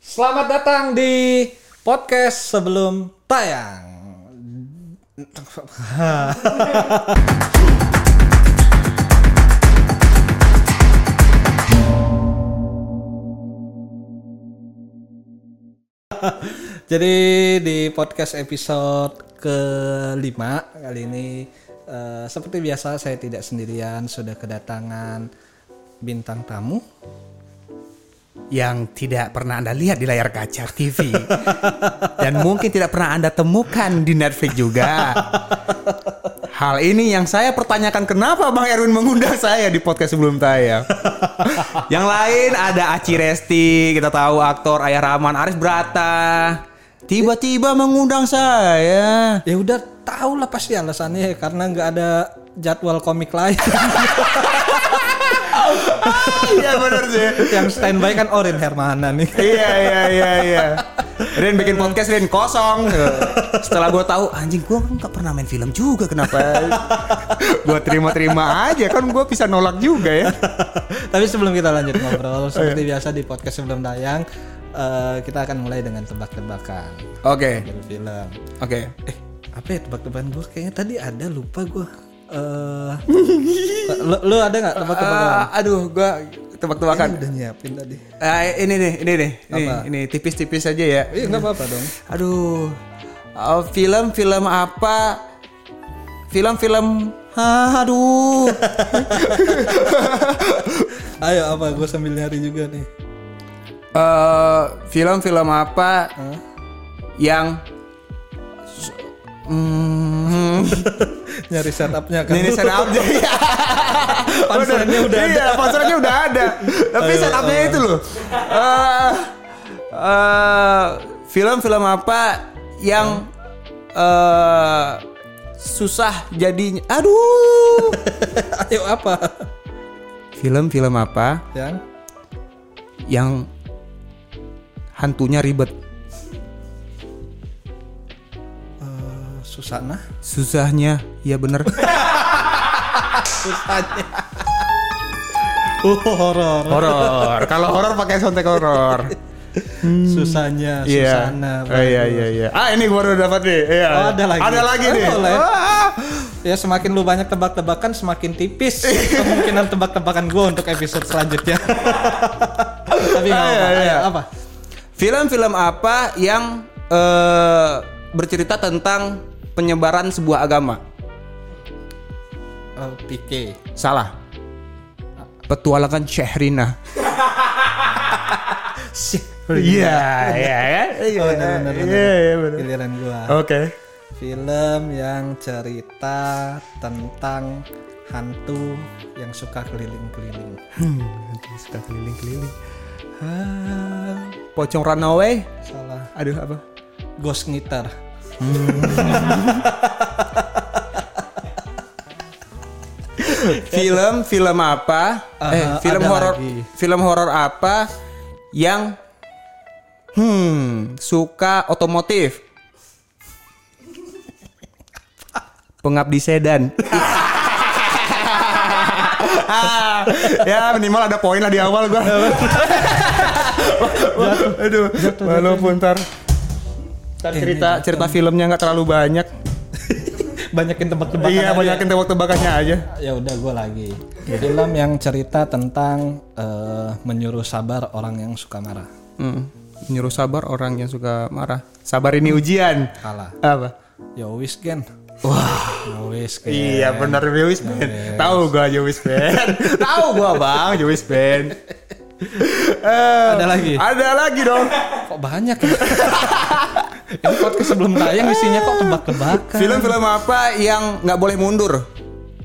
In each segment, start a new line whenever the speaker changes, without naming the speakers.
Selamat datang di podcast sebelum tayang. Jadi di podcast episode kelima kali ini eh, seperti biasa saya tidak sendirian sudah kedatangan bintang tamu
yang tidak pernah Anda lihat di layar kaca TV dan mungkin tidak pernah Anda temukan di Netflix juga. Hal ini yang saya pertanyakan kenapa Bang Erwin mengundang saya di podcast sebelum tayang. yang lain ada Aci Resti, kita tahu aktor Ayah Rahman, Aris Brata. Tiba-tiba mengundang saya.
Ya udah tahu lah pasti alasannya karena nggak ada jadwal komik lain.
Iya benar sih.
Yang standby kan Orin Hermana nih.
iya iya iya iya. Rin bikin podcast Rin kosong. Setelah gue tahu anjing gue kan nggak pernah main film juga kenapa? gue terima-terima aja kan gue bisa nolak juga ya.
Tapi sebelum kita lanjut ngobrol seperti biasa di podcast sebelum tayang eh, kita akan mulai dengan tebak-tebakan
Oke
dari film.
oke.
Eh apa ya tebak-tebakan gue kayaknya tadi ada lupa gue. Eh lu, lu ada nggak tebak-tebakan?
Ah, aduh gue tebak-tebakan.
udah nyiapin tadi.
Ah, ini nih ini nih ini,
Apa?
ini tipis-tipis aja ya.
Iya nggak apa-apa dong.
Aduh. Oh, film-film apa? Film-film aduh.
Ayo apa? Gue sambil nyari juga nih.
Eh, film-film apa yang Hmm,
nyari setupnya kan.
ini setup aja ya.
Panselnya udah ada.
Iya, udah ada. Tapi
Ayo,
setupnya itu loh. Eh, eh, film-film apa yang eh susah jadinya? Aduh.
Ayo apa?
Film-film apa
Yang
yang hantunya ribet?
Susana.
Susahnya, ya bener.
Susahnya. Uh, horor.
horor. Kalau horor pakai soundtrack horor.
Susahnya,
Iya.
Susana.
Oh, iya iya iya. Ah ini baru dapat nih. Iya.
Oh, ada lagi.
Ada lagi
Oh,
nih.
boleh.
Wah.
Ya semakin lu banyak tebak-tebakan semakin tipis kemungkinan tebak-tebakan gue untuk episode selanjutnya. Tapi nggak
Iya,
apa-apa.
iya.
Ayo, apa?
Film-film apa yang eh, bercerita tentang penyebaran sebuah agama?
Oh, PK.
Salah. Petualangan Syehrina. Iya, iya ya.
Oh, benar.
Iya, iya benar.
Giliran gua.
Oke.
Film yang cerita tentang hantu yang suka keliling-keliling.
Hmm, nanti suka keliling-keliling. Ah, Pocong Runaway.
Salah.
Aduh apa?
Ghost
Film film apa? Eh
Uh,
film
ada
horor film horor apa yang hmm suka otomotif? Pengabdi sedan. Ah, ya minimal ada poin lah di awal gua. Aduh walaupun ntar ntar cerita cerita filmnya nggak terlalu banyak
Banyakin tebak-tebakan.
iya
aja.
banyakin tebak-tebakannya aja
Ya udah gue lagi. Film yang cerita tentang eh, menyuruh sabar orang yang suka marah.
Hmm. Nyuruh sabar orang yang suka marah. Sabar ini ujian.
Kalah.
Apa?
Ya wis gen.
Wah.
Ya wis gen.
Iya benar Jois Band. Tahu gua Jois Band. Tahu gua Bang Jois Band. Eh,
Ada lagi?
Ada lagi dong.
Kok banyak ya? Ini podcast sebelum tayang isinya kok tebak-tebakan.
Film-film apa yang nggak boleh mundur?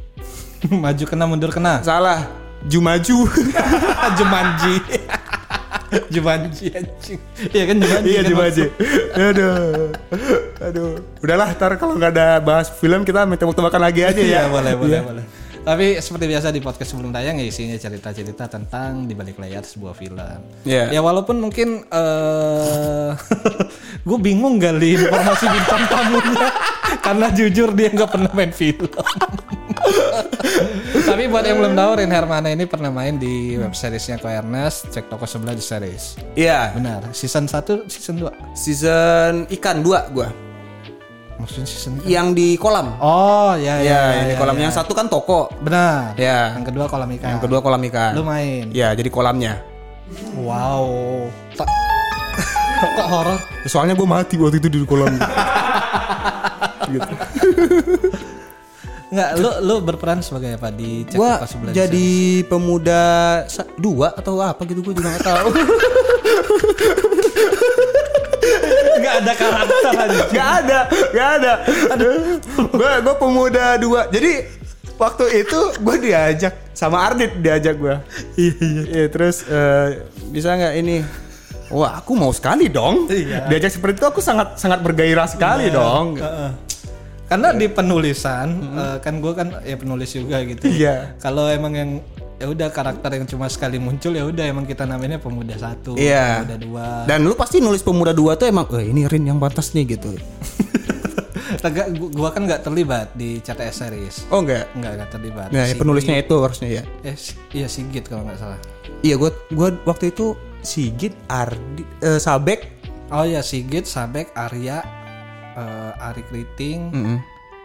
Maju kena mundur kena.
Salah. Jumaju.
Jumanji. Jumanji anjing. Iya kan Jumanji.
iya
kan
Jumanji. Aduh. Aduh. Udahlah, ntar kalau nggak ada bahas film kita minta tebak-tebakan lagi aja
Iya
ya.
boleh boleh
Iya.
boleh. Tapi seperti biasa di podcast sebelum tayang ya isinya cerita-cerita tentang di balik layar sebuah film.
Iya.
Ya walaupun mungkin eh gue bingung gali informasi bintang tamunya karena jujur dia nggak pernah main film. Tapi buat yang belum tahu Rin Hermana ini pernah main di web seriesnya Ko Ernest, cek toko sebelah di series.
Iya.
Benar, season 1, season 2.
Season ikan dua gua.
Maksudnya season
Yang di kolam.
Oh, ya ya.
Ya,
ya,
yang di
ya,
kolam
ya.
yang satu kan toko.
Benar.
Ya.
Yang kedua kolam ikan.
Yang kedua kolam ikan.
Lu main.
Ya, jadi kolamnya.
Wow. Kok horor?
Soalnya gue mati waktu itu di kolam. gitu.
Enggak, lu lu berperan sebagai apa di cek
Gua jadi pemuda sa- dua atau apa gitu gue juga gak tahu.
Enggak ada karakter aja.
gak ada, gak ada. Gue gue pemuda dua. Jadi waktu itu gue diajak sama Ardit diajak gue. Iya iya. terus eh, bisa nggak ini? Wah aku mau sekali dong.
Iya.
Diajak seperti itu aku sangat sangat bergairah sekali dong.
Heeh. Karena di penulisan eh, kan gue kan ya penulis juga gitu.
Iya.
Kalau emang yang ya udah karakter yang cuma sekali muncul ya udah emang kita namanya pemuda satu,
Iya.
pemuda dua.
Dan lu pasti nulis pemuda dua tuh emang, eh ini Rin yang pantas nih gitu.
Tegak, gua, kan nggak terlibat di CTS series.
Oh enggak.
Nggak nggak terlibat.
Nah,
Si-
penulisnya itu harusnya ya.
eh iya Sigit kalau nggak salah.
Iya, gua gua waktu itu Sigit, Ardi, eh, Sabek,
Oh ya Sigit, Sabek, Arya, eh, Ari Kriting,
Mm-mm.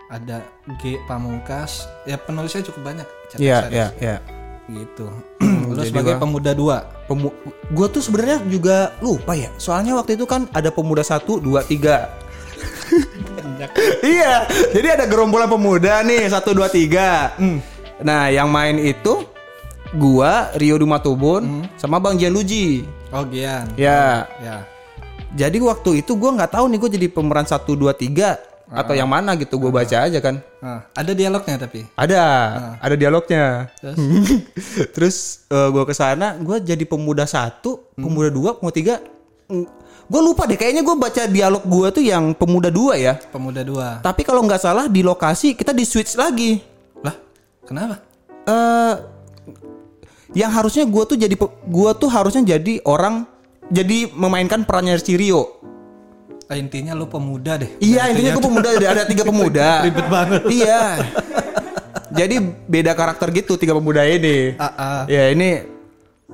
ada G Pamungkas. Ya penulisnya cukup banyak. CTS
Iya,
series.
iya, iya.
Gitu. Lu sebagai pemuda dua.
Pemu gua tuh sebenarnya juga lupa ya. Soalnya waktu itu kan ada pemuda satu, dua, tiga. iya, jadi ada gerombolan pemuda nih satu, dua, tiga. Nah, yang main itu gua Rio Dumatubun sama Bang Gianluigi.
Oh Gian.
Ya,
Ya.
jadi waktu itu gua nggak tahu nih gue jadi pemeran satu, dua, tiga atau yang mana gitu. Gue baca aja kan.
Nah, ada dialognya tapi.
Ada, ada dialognya. Terus gue ke sana, gue jadi pemuda satu, pemuda dua, pemuda tiga. Gue lupa deh, kayaknya gue baca dialog gue tuh yang pemuda dua ya.
Pemuda dua.
Tapi kalau nggak salah di lokasi kita di switch lagi.
Lah, kenapa?
eh yang harusnya gue tuh jadi gua tuh harusnya jadi orang jadi memainkan perannya si Rio.
Ah, intinya lu pemuda deh.
Iya intinya gue pemuda ada tiga pemuda.
Ribet banget.
Iya. Jadi beda karakter gitu tiga pemuda ini.
Ah, ah.
Ya ini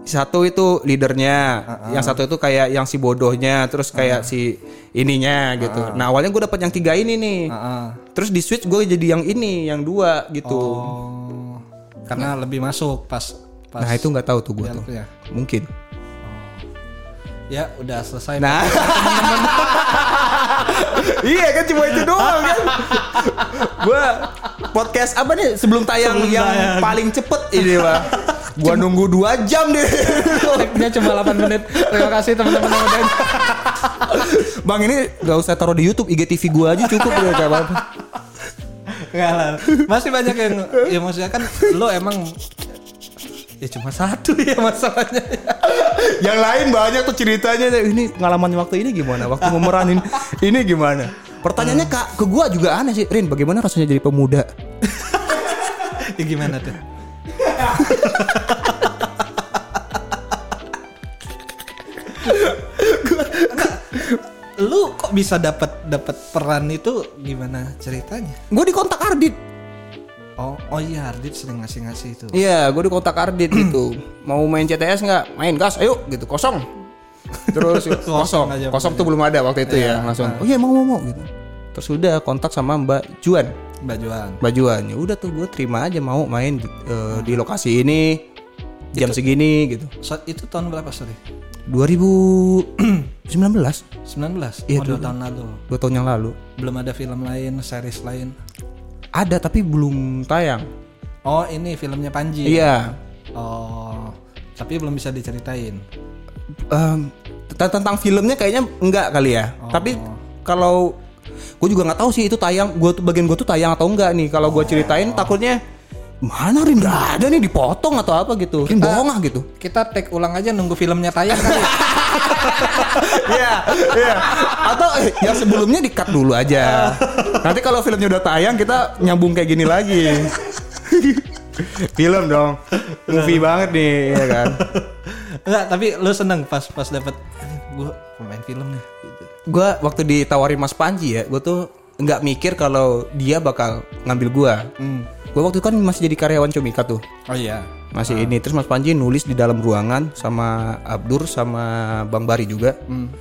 satu itu leadernya, yang satu itu kayak yang si bodohnya, terus kayak si ininya gitu. Nah awalnya gue dapet yang tiga ini nih.
Ah, ah.
Terus di switch gue jadi yang ini, yang dua gitu.
Oh. Karena lebih masuk pas pas
nah itu nggak tahu tuh gue tuh.
dialognya.
Mungkin.
Ya, udah selesai.
Nah. iya kan cuma itu doang kan. Gua podcast apa nih sebelum tayang
Sebelum
yang
tayang.
paling cepet ini Pak. Gua nunggu dua jam deh.
Tag-nya cuma 8 menit. Terima kasih teman-teman yang udah
Bang ini gak usah taruh di YouTube IGTV gua aja cukup udah gak apa-apa.
Enggak lah. Masih banyak yang ya maksudnya kan lo emang ya cuma satu ya masalahnya.
Yang lain banyak tuh ceritanya ini pengalaman waktu ini gimana? Waktu memeranin ini gimana? Pertanyaannya kak ke gua juga aneh sih. Rin bagaimana rasanya jadi pemuda?
ya gimana tuh? Lu kok bisa dapat dapat peran itu gimana ceritanya?
Gue di kontak Ardit.
Oh, oh iya Ardit sering ngasih-ngasih itu.
Iya, gue di kontak Ardit gitu. Mau main CTS nggak? Main gas, ayo gitu kosong. Terus kosong,
aja
kosong tuh belum ada waktu itu ya, langsung. Oh iya mau mau mau gitu. Terus udah kontak sama Mbak Juan,
Mbak Juan.
Mbak Juan. Ya udah tuh gue terima aja mau main di, eh, di lokasi ini jam segini gitu.
So, itu tahun berapa sorry?
2019,
19?
Iya,
oh, dua tahun lalu.
dua tahun yang lalu.
Belum ada film lain, series lain.
Ada tapi belum tayang.
Oh, ini filmnya Panji.
Iya.
Oh, tapi belum bisa diceritain.
Em, tentang filmnya kayaknya enggak kali ya. Tapi kalau gue juga nggak tahu sih itu tayang, gue tuh bagian gue tuh tayang atau enggak nih. Kalau gue ceritain takutnya mana Rin nggak ada nih dipotong atau apa gitu. Rin bohong ah gitu.
Kita take ulang aja nunggu filmnya tayang kali. ya.
Iya, iya. Atau eh, yang sebelumnya di cut dulu aja. Nanti kalau filmnya udah tayang kita nyambung kayak gini lagi. Film dong, movie banget nih, ya kan.
Enggak, tapi lu seneng pas pas dapat gue pemain film nih.
Gue waktu ditawarin Mas Panji ya, gue tuh nggak mikir kalau dia bakal ngambil gua.
Hmm.
Gua waktu itu kan masih jadi karyawan Comika tuh.
Oh iya.
Masih ini terus Mas Panji nulis di dalam ruangan sama Abdur sama Bang Bari juga.
Hmm.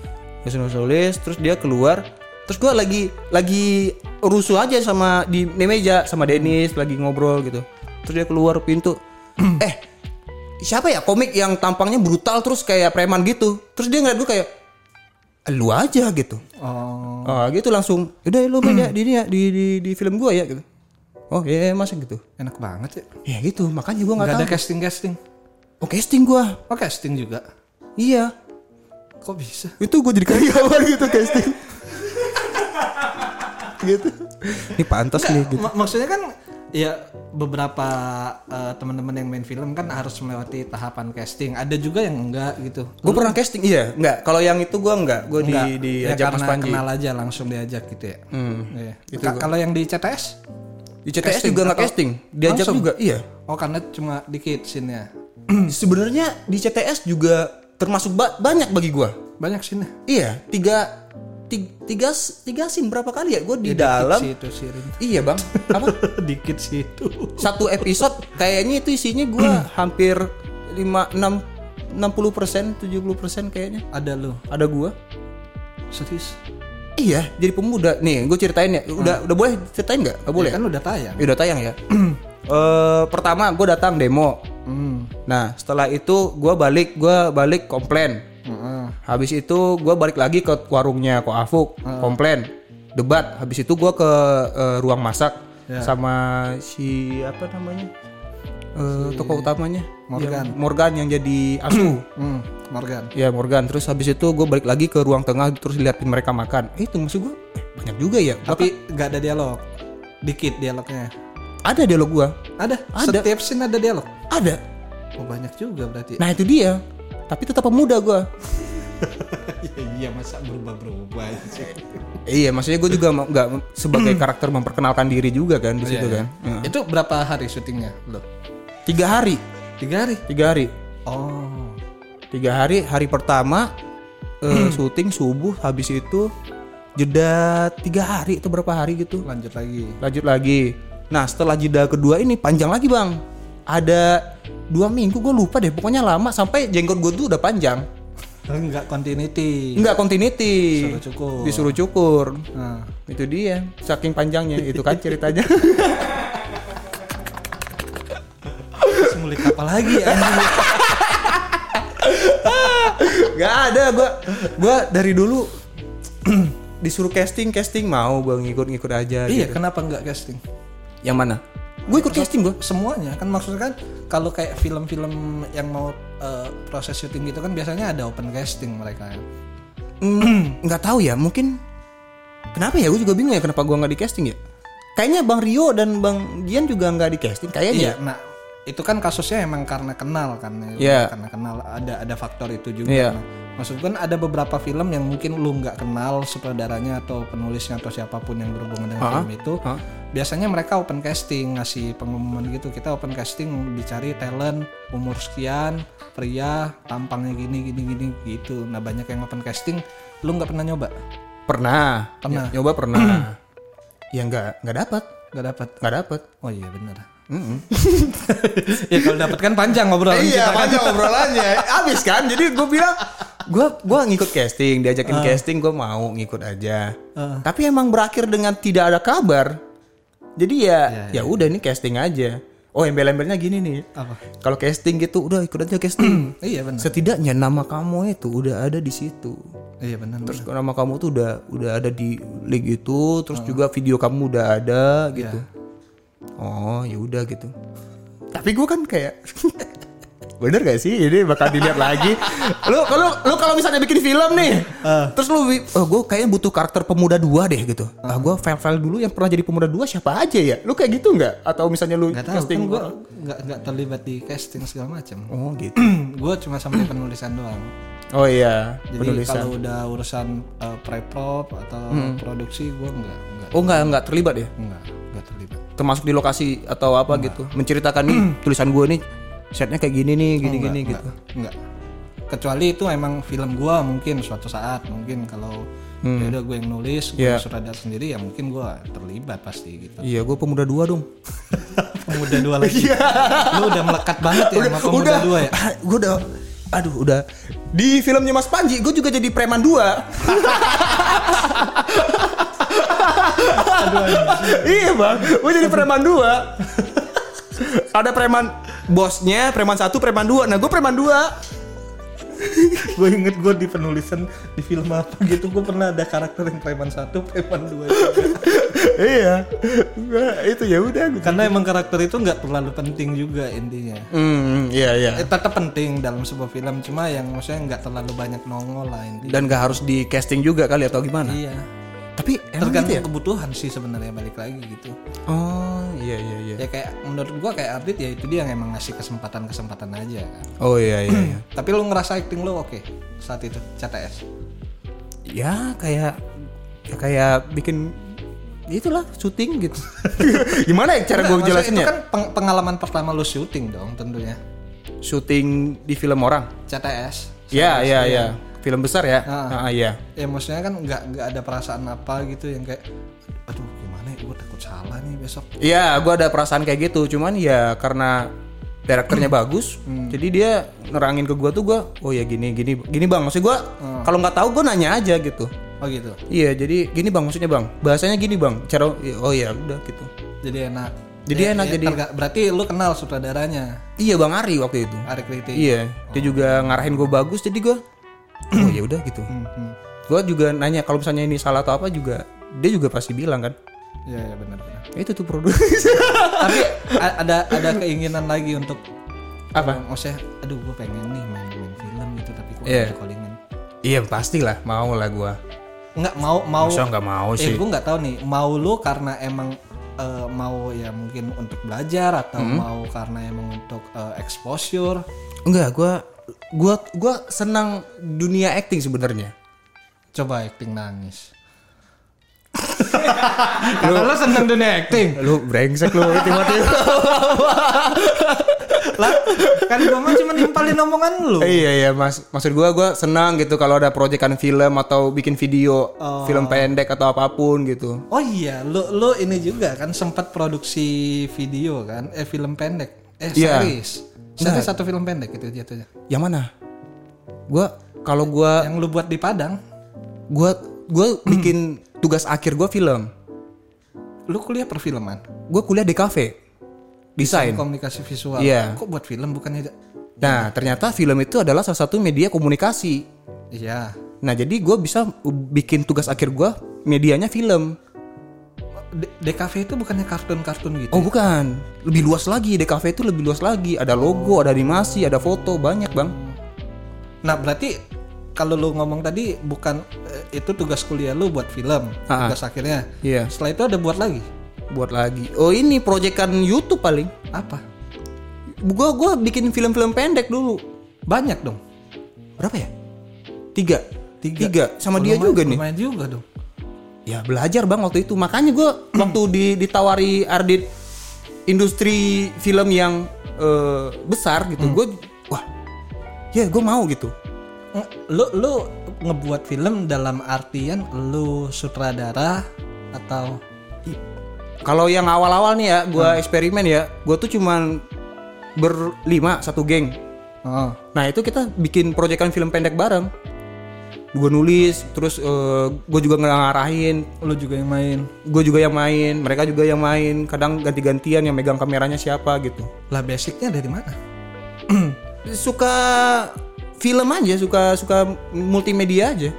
Terus nulis, nulis terus dia keluar. Terus gua lagi lagi rusuh aja sama di, di meja sama Dennis lagi ngobrol gitu. Terus dia keluar pintu. eh, siapa ya komik yang tampangnya brutal terus kayak preman gitu. Terus dia ngeliat gue kayak lu aja gitu.
Oh.
Oh gitu langsung udah lu main ya di ini ya di di, di film gua ya gitu. Oh iya iya, masa gitu.
Enak banget ya.
Ya gitu makanya gua nggak
Nggak
tahu.
ada casting casting.
Oh casting gua.
Oh casting juga.
Iya.
Kok bisa?
Itu gua jadi karyawan gitu casting. gitu. Ini pantas nih gitu.
Mak- maksudnya kan ya beberapa eh, teman-teman yang main film kan harus melewati tahapan casting. Ada juga yang enggak gitu.
Gue pernah casting iya nggak kalau yang itu gua nggak gue di
Enggak.
di
ya karena kenal aja langsung diajak gitu ya.
Hmm.
Iya.
Itu
Ka- Kalau yang di CTS?
Di CTS
Casting
juga nggak casting diajak
Langsung?
juga iya
Oh karena cuma dikit scene-nya.
sebenarnya di CTS juga termasuk ba- banyak bagi gua
Banyak scene-nya.
iya tiga tiga tiga, tiga scene berapa kali ya gue di
Dikit
dalam
sih itu sih, Rin.
iya bang apa
dikit sih itu.
satu episode kayaknya itu isinya gue hampir 5 6 60 persen 70 persen kayaknya
Ada lo.
ada gue
Serius?
Iya jadi pemuda. Nih gue ceritain ya. Udah udah boleh ceritain nggak? Nggak boleh
Ya kan udah tayang.
Ya, udah tayang ya? Eh, pertama gue datang demo.
Hmm.
nah setelah itu gue balik gue balik komplain.
Heeh.
habis itu gue balik lagi ke warungnya ko Afuk komplain. Debat. Habis itu gue ke eh, ruang masak
Ya.
sama si apa namanya? Eh, tokoh utamanya.
Morgan.
Yang- Morgan yang jadi asu.
Hmm. Morgan.
ya Morgan terus habis itu gue balik lagi ke ruang tengah terus liatin mereka makan eh, itu maksud gue eh, banyak juga ya
Tapi nggak ada dialog. Dikit dialognya.
ada dialog gue
Ada.
Ada.
Setiap scene ada dialog.
ada
Oh banyak juga berarti.
nah itu dia tapi tetap pemuda gue
iya masa berubah-berubah
iya maksudnya gue juga nggak sebagai karakter memperkenalkan diri juga kan di situ kan Ya.
Itu berapa hari syutingnya lo?
tiga hari
Tiga hari.
tiga hari
Oh.
Tiga hari hari pertama eh, syuting subuh habis itu jeda tiga hari itu berapa hari gitu
Lanjut lagi.
lanjut lagi nah setelah jeda kedua ini panjang lagi bang ada dua minggu gue lupa deh pokoknya lama sampai jenggot gue tuh udah panjang
Enggak continuity.
nggak continuity
Disuruh cukur.
disuruh cukur
Nah.
itu dia saking panjangnya itu kan ceritanya
Semulik apa lagi anjing?
Nggak ada gue gue dari dulu disuruh casting casting mau gue ngikut-ngikut aja
iya,
gitu.
kenapa enggak casting?
yang mana gue ikut casting gue
Semuanya kan maksudnya kan kalau kayak film-film yang mau eh, proses syuting gitu kan biasanya ada open casting mereka.
Hmm, nggak tahu ya mungkin kenapa ya gue juga bingung ya kenapa gue nggak di casting ya kayaknya bang Rio dan bang Gian juga nggak di casting kayaknya
Iya, nah itu kan kasusnya emang karena kenal kan ya.
Iya.
karena kenal ada ada faktor itu juga.
Iya.
Nah, maksud kan ada beberapa film yang mungkin lu nggak kenal sutradaranya atau penulisnya atau siapa pun yang berhubungan dengan film itu. Biasanya mereka open casting ngasih pengumuman gitu. Kita open casting dicari talent umur sekian, pria, tampangnya gini gini gini gitu. Nah, banyak yang open casting lu nggak pernah nyoba?
pernah
Pernah.
Nyoba pernah ya nggak nggak dapat
Nggak dapat.
nggak dapat
Oh iya benar.
Mm-mm.
ya kalau dapat kan panjang ngobrolan
iya
kita kan.
panjang obrolannya abis kan jadi gue bilang gue gua ngikut casting diajakin casting gue mau ngikut aja
Ah.
tapi emang berakhir dengan tidak ada kabar jadi ya
Iya,
ya udah ini casting aja oh embel-embelnya gini nih
Apa?
kalau casting gitu udah ikut aja casting
Iya benar.
setidaknya nama kamu itu udah ada di situ
Iya benar.
terus nama kamu tuh udah udah ada di link itu terus juga video kamu udah ada gitu oh ya udah gitu. Tapi gue kan kayak bener gak sih? Ini bakal dilihat lagi. Lu kalau lu kalau misalnya bikin film nih terus lu oh gue kayaknya butuh karakter pemuda dua deh gitu. Ah gue file file dulu yang pernah jadi pemuda dua siapa aja ya? Lu kayak gitu nggak? Atau misalnya lu
Gak tahu
casting
kan gue nggak nggak terlibat di casting segala macam.
oh gitu.
Gue cuma sampai penulisan doang.
oh iya.
Jadi
penulisan.
kalau udah urusan uh, pre-prop atau produksi gue nggak
oh nggak nggak terlibat ya?
Nggak nggak terlibat.
Termasuk di lokasi atau apa gitu menceritakan nih tulisan gue nih setnya kayak gini nih gini gini
Nggak,
gitu
nggak. kecuali itu emang film gua mungkin suatu saat mungkin kalau ya udah gue yang nulis gue
Hmm. Iya.
sutradara sendiri ya mungkin gua terlibat pasti gitu
Iya, gue pemuda dua dong.
pemuda dua lagi lu udah melekat banget ya sama pemuda
udah,
dua ya
gue udah, aduh udah. Di filmnya Mas Panji, gue juga jadi preman dua. iya bang, gue jadi preman dua. Ada preman bosnya, preman satu, preman dua. Nah gue preman dua.
gue inget gue di penulisan di film apa gitu gue pernah ada karakter yang preman satu preman dua juga.
iya, Gua- itu ya udah.
karena emang karakter itu nggak terlalu penting juga intinya
Hmm, iya iya.
eh, tetap penting dalam sebuah film cuma yang maksudnya nggak terlalu banyak nongol lah intinya
Dan gak harus di casting juga kali atau gimana?
iya
Tapi emang
tergantung
gitu ya?
kebutuhan sih sebenarnya balik lagi gitu
Oh iya iya iya.
ya kayak menurut gua kayak Ardit ya itu dia yang emang ngasih kesempatan kesempatan aja kan
Oh iya iya. iya.
tapi lu ngerasa acting lu oke saat itu CTS
ya kayak ya kayak bikin itulah syuting gitu. Gimana ya cara gue jelasinnya?
itu kan peng- pengalaman pertama lu syuting dong tentunya
Syuting di film orang.
CTS
Iya iya iya. Film besar ya?
Ah.
Ah, iya.
ya maksudnya kan nggak nggak ada perasaan apa gitu yang kayak aduh gimana ya gue takut salah nih besok
Iya, gue ada perasaan kayak gitu. Cuman ya karena direkturnya bagus, jadi dia nerangin ke gue tuh gue, oh ya gini gini gini bang. Maksud gue kalau nggak tahu gue nanya aja gitu.
oh gitu
Iya, jadi gini bang maksudnya bang. Bahasanya gini bang. Cara oh ya udah gitu.
jadi enak
Jadi
Ya,
enak,
ya,
jadi-
terga- berarti lu kenal sutradaranya
Iya bang Ari waktu itu.
Ari Kritik
Iya, dia juga ngarahin gue bagus, jadi gue, oh ya udah gitu.
Hmm,
Gue juga nanya kalau misalnya ini salah atau apa juga, dia juga pasti bilang kan.
Iya ya benar benar.
Itu tuh produksi.
Tapi ada ada keinginan lagi untuk
apa?
maksudnya aduh gue pengen nih main main film gitu tapi kok nggak ada callingan.
Iya pastilah, mau lah gue.
Nggak mau mau
Masa nggak mau
eh
sih?
gue nggak tahu nih mau lu karena emang eh, mau ya mungkin untuk belajar atau
Hmm.
mau karena emang untuk eh, exposure
Enggak, gue, gua, gua senang dunia acting sebenarnya.
coba acting nangis karena lu seneng dunia acting
Lu brengsek lu tiba-tiba.
lah kan gue mah cuma nimpalin omongan lu
iya iya mas, maksud gue gue senang gitu kalau ada proyekan film atau bikin video film pendek atau apa pun gitu.
Oh iya, lu lu ini juga kan sempat produksi video kan, eh film pendek, eh
Iya.
series, series satu film pendek itu jatuhnya.
Yang mana? Gue kalau gue
Yang lu buat di Padang,
gue gue bikin tugas akhir gue film.
lu kuliah perfilman,
Gue kuliah di kafe desain.
komunikasi visual.
Iya.
Kok buat film bukannya?
Nah ternyata film itu adalah salah satu media komunikasi.
Iya.
Nah jadi gue bisa bikin tugas akhir gue medianya film.
DKV itu bukannya kartun-kartun gitu?
Oh bukan, lebih luas lagi. DKV itu lebih luas lagi. Ada logo, ada animasi, ada foto, banyak bang.
Nah berarti kalau lu ngomong tadi bukan eh, itu tugas kuliah lu buat film,
Ah, ah.
tugas akhirnya.
Iya,
Setelah itu ada buat lagi.
buat lagi. Oh ini proyekan YouTube paling.
Apa?
Gue gua bikin film-film pendek dulu.
Banyak dong.
Berapa ya? Tiga.
Tiga.
Sama dia
Lumayan-
juga nih.
Lumayan juga dong.
Ya belajar bang waktu itu. Makanya gue waktu di, ditawari Ardit industri film yang eh, besar gitu. Gue wah ya gue mau gitu.
Nge- lu lu ngebuat film dalam artian lu sutradara atau
Kalau yang awal-awal nih ya, gue eksperimen ya, gue tuh cuman berlima satu geng.
oh
Nah itu kita bikin proyekan film pendek bareng. Gue nulis, terus gue juga ngarahin,
lu juga yang main
gue juga yang main, mereka juga yang main. Kadang ganti-gantian yang megang kameranya siapa gitu.
lah basicnya dari mana
Suka film aja, suka suka multimedia aja.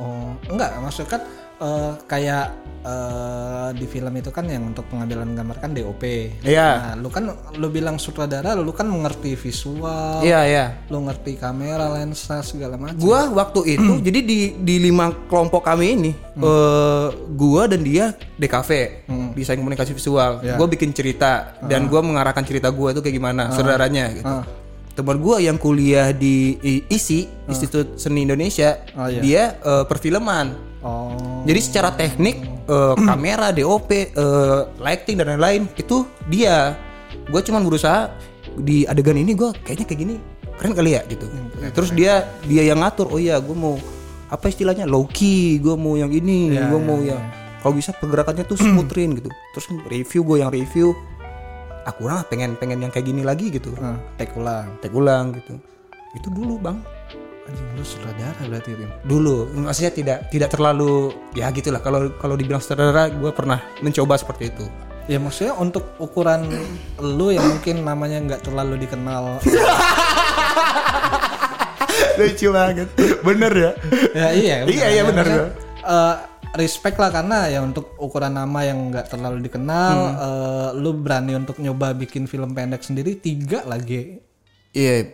oh enggak maksud kan eh, kayak eh, di film itu kan yang untuk pengambilan gambar kan DOP
Iya.
nah lu kan lu bilang sutradara lu kan mengerti visual
Iya iya.
lu ngerti kamera lensa segala macam
Gua waktu itu jadi di di lima kelompok kami ini eh gua dan dia DKV desain komunikasi visual. Gua bikin cerita dan gua mengarahkan cerita gua itu kayak gimana saudaranya gitu.
Ah.
Teman gua yang kuliah di ISI Institut Seni Indonesia
Oh, iya.
dia eh, perfilman.
Oh.
Jadi secara teknik eh, kamera, DOP, eh, lighting dan lain-lain itu dia. Gue cuman berusaha di adegan ini gue kayaknya kayak gini keren kali ya gitu. Terus dia dia yang ngatur oh iya gue mau apa istilahnya low key gue mau yang ini
Ya,
gue
ya,
mau
ya.
yang kalau bisa pergerakannya tuh smoothin gitu. Terus review gue yang review aku ah, pengen pengen yang kayak gini lagi gitu.
Nah, take ulang.
take ulang gitu. Itu dulu bang
Anjing lu sutradara berarti Rim.
dulu maksudnya tidak tidak terlalu ya gitulah kalau kalau dibilang sutradara gue pernah mencoba seperti itu
Ya maksudnya untuk ukuran lu yang mungkin namanya nggak terlalu dikenal.
lucu banget bener ya
ya iya.
Iya, iya, benar.
Maksudnya, eh, respect lah karena ya untuk ukuran nama yang nggak terlalu dikenal,
Hmm.
eh, lu berani untuk nyoba bikin film pendek sendiri tiga lagi.
Iya,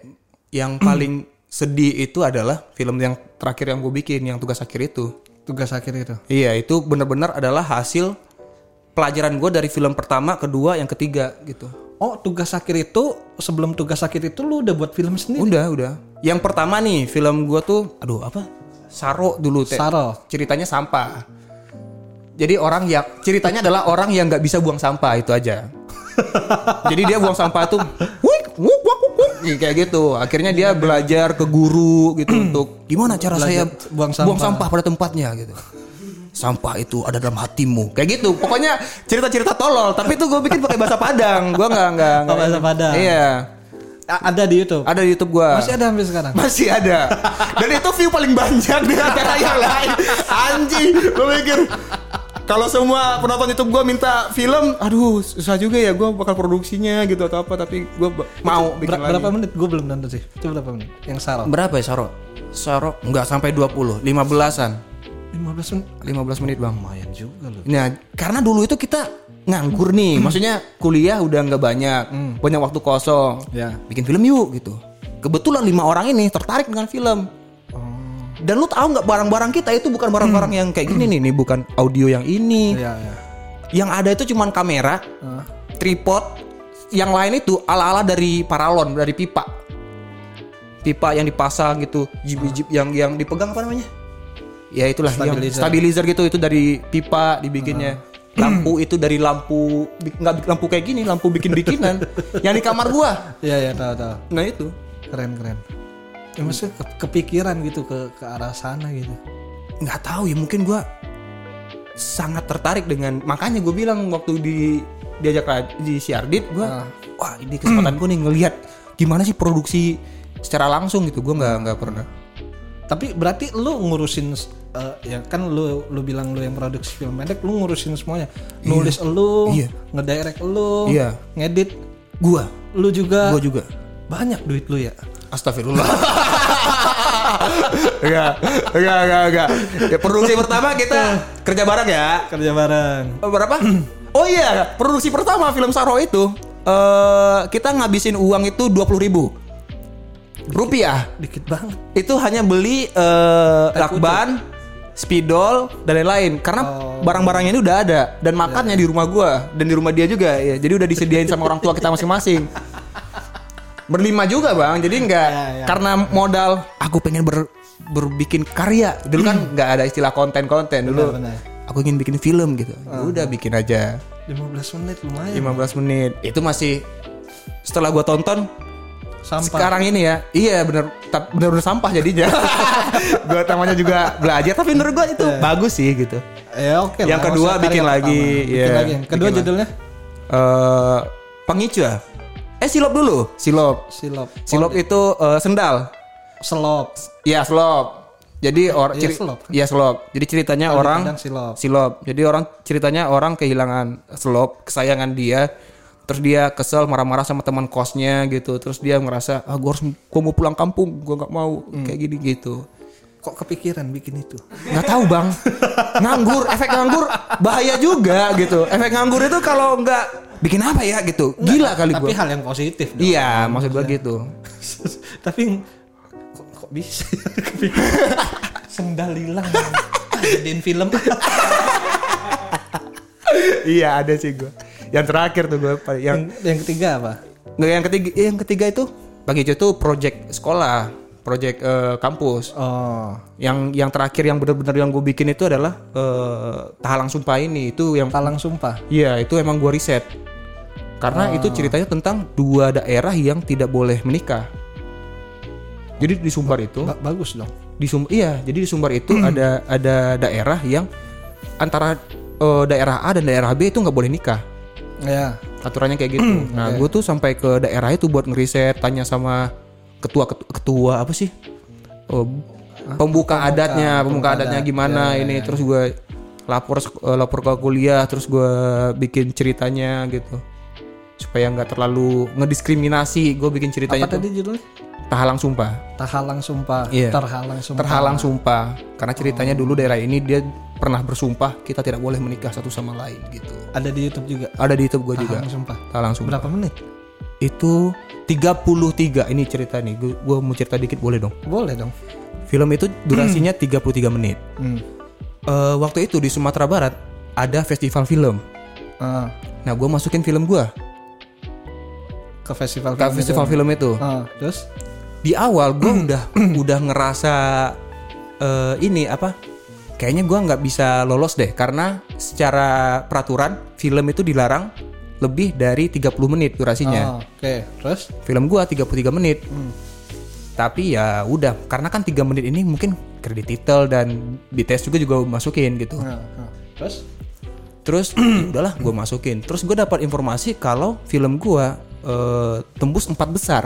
yang paling sedih itu adalah film yang terakhir yang gue bikin, yang tugas akhir itu.
Tugas akhir itu.
Iya, itu benar-benar adalah hasil pelajaran gue dari film pertama, kedua, yang ketiga gitu.
Oh, tugas akhir itu sebelum tugas akhir itu lu udah buat film sendiri.
Udah, udah. Yang pertama nih, film gue tuh, aduh apa? Saro dulu teh.
Saro.
Ceritanya sampah. Jadi orang yang ceritanya adalah orang yang nggak bisa buang sampah itu aja. Jadi dia buang sampah tuh, wuk, wuk, kayak gitu. Akhirnya dia belajar ke guru gitu untuk gimana cara saya
buang
buang
sampah.
sampah pada tempatnya gitu. Sampah itu ada dalam hatimu, kayak gitu. Pokoknya cerita-cerita tolol. Tapi itu gue bikin pakai bahasa Padang. Gue nggak nggak. nggak-
bahasa Padang.
Iya,
A- ada di YouTube.
ada di YouTube gue.
Masih ada sampai sekarang.
Masih ada. Dan itu view paling banyak di antara yang lain. Anjing, gue mikir kalau semua penonton YouTube gue minta film, aduh susah juga ya gue bakal produksinya gitu atau apa. Tapi gue mau bikin
Ber-
lagi.
berapa menit? Gue belum nonton sih. Itu berapa menit? Yang Saro.
Berapa ya Saro? Saro nggak sampai 20, 15-an.
15 menit.
15 menit bang.
Lumayan juga loh.
Nah, karena dulu itu kita nganggur nih, maksudnya kuliah udah nggak banyak, banyak waktu kosong.
Ya.
Bikin film yuk gitu. Kebetulan lima orang ini tertarik dengan film. Dan lu tahu nggak barang-barang kita itu bukan barang-barang yang kayak gini nih, nih bukan audio yang ini.
Iya, iya.
Yang ada itu cuman kamera, tripod, yang lain itu ala-ala dari paralon, dari pipa. Pipa yang dipasang gitu, jib-jib yang yang dipegang apa namanya? Ya itulah yang
Stabilizer.
stabilizer gitu itu dari pipa dibikinnya. Lampu itu dari lampu nggak lampu kayak gini, lampu bikin-bikinan yang di kamar gua.
Iya, iya, tahu, tahu.
Nah itu.
Keren, keren. Ya maksudnya ke- kepikiran gitu ke ke arah sana gitu.
nggak tahu ya mungkin gua sangat tertarik dengan makanya gue bilang waktu di diajak di Siardit gua wah ini kesempatan gue nih ngelihat gimana sih produksi secara langsung gitu gue nggak nggak pernah
Tapi berarti lu ngurusin eh, ya kan lu lu bilang lu yang produksi film pendek, lu ngurusin semuanya. Nulis lu,
Iya.
ngedirect lu,
Iya.
ngedit
gua
lu juga.
gua juga
Banyak duit lu ya.
Astagfirullah. Enggak enggak enggak enggak. Ya, produksi pertama kita kerja bareng ya.
Kerja bareng.
Oh, berapa? Oh iya produksi pertama film Saro itu eh kita ngabisin uang itu dua ribu. Rupiah.
Dikit banget.
itu hanya beli eh, lakban, spidol dan lain-lain. Karena barang-barangnya ini udah ada dan makannya di rumah gua dan di rumah dia juga ya. Jadi udah disediain sama orang tua kita masing-masing berlima juga bang. Jadi nggak
Ya, ya.
karena modal aku pengen ber berbikin karya. Dulu kan nggak ada istilah konten-konten. Dulu
Benar, benar.
aku ingin bikin film gitu. Ya udah bikin aja.
15 menit lumayan.
15 menit. Itu masih setelah gua tonton
Sampah.
sekarang ini ya. Iya bener tap- bener-bener sampah jadinya. Gue tamanya juga belajar tapi menurut gue itu bagus sih gitu.
Ya oke
Yang
lah,
kedua
maksudnya
bikin lagi,
pertama. Bikin
iya,
lagi. Yang Kedua
bikin
judulnya?
Eh pengicu ya eh silop dulu silop
silop.
silop itu eh, sendal
Selop.
Iya slop jadi orang
iya, selop kan?
iya slop jadi ceritanya orang
Padang silop.
silop jadi orang ceritanya orang kehilangan slop kesayangan dia terus dia kesel marah-marah sama teman kosnya gitu terus dia ngerasa ah gue harus gue mau pulang kampung gue nggak mau
Hmm.
kayak gini gitu
Kok kepikiran bikin itu?
nggak tahu bang nganggur efek nganggur bahaya juga gitu efek nganggur itu kalau nggak bikin apa ya gitu gila kali
Tapi
gue
hal yang positif dong.
iya maksud gue gitu
Tapi kok, kok bisa kepikiran sendal hilang. Jadiin film.
iya ada sih gue yang terakhir tuh gue yang
yang, yang ketiga apa?
Nggak yang ketiga yang ketiga itu bagi itu project sekolah, project eh, kampus.
Oh,
Yang yang terakhir yang benar-benar yang gue bikin itu adalah eh, tahalang sumpah ini itu yang
talang sumpah.
Iya itu emang gue riset karena itu ceritanya tentang dua daerah yang tidak boleh menikah. Jadi di Sumbar itu
Ba- bagus dong.
di Sum iya jadi di Sumbar itu ada ada daerah yang antara eh, daerah A dan daerah B itu nggak boleh nikah
Ya.
aturannya kayak gitu nah gue tuh sampai ke daerah itu buat ngeriset tanya sama ketua ketua, apa sih Oh, pembuka, adatnya pembuka adatnya gimana ini terus gue lapor eh, lapor ke kuliah terus gue bikin ceritanya gitu supaya nggak terlalu ngediskriminasi gue bikin ceritanya
Apa
tuh
tadi judulnya?
tahalang sumpah
Terhalang sumpah.
Iya.
Terhalang sumpah.
terhalang sumpah karena ceritanya dulu daerah ini dia pernah bersumpah kita tidak boleh menikah satu sama lain gitu
Ada di YouTube juga.
ada di YouTube gue juga
Terhalang sumpah.
terhalang sumpah
Berapa menit?
Itu 33 ini cerita nih. Gue mau cerita dikit. Boleh dong?
Boleh dong.
film itu durasinya 33 menit.
Hmm.
Eh, waktu itu di Sumatera Barat ada festival film.
Ah,
nah gue masukin film gue
ke festival
ke
film itu.
festival film itu.
Ah, terus?
di awal gue udah udah ngerasa eh, ini apa kayaknya gue nggak bisa lolos deh. Karena secara peraturan film itu dilarang lebih dari 30 menit durasinya
Ah, Oke, terus?
film gua 33 menit
Hmm.
tapi ya udah karena kan 3 menit ini mungkin kredit title dan BTS juga juga gua masukin gitu
Nah, nah. Terus?
terus ya udahlah gue masukin terus gue dapat informasi kalau film gua eh, tembus empat besar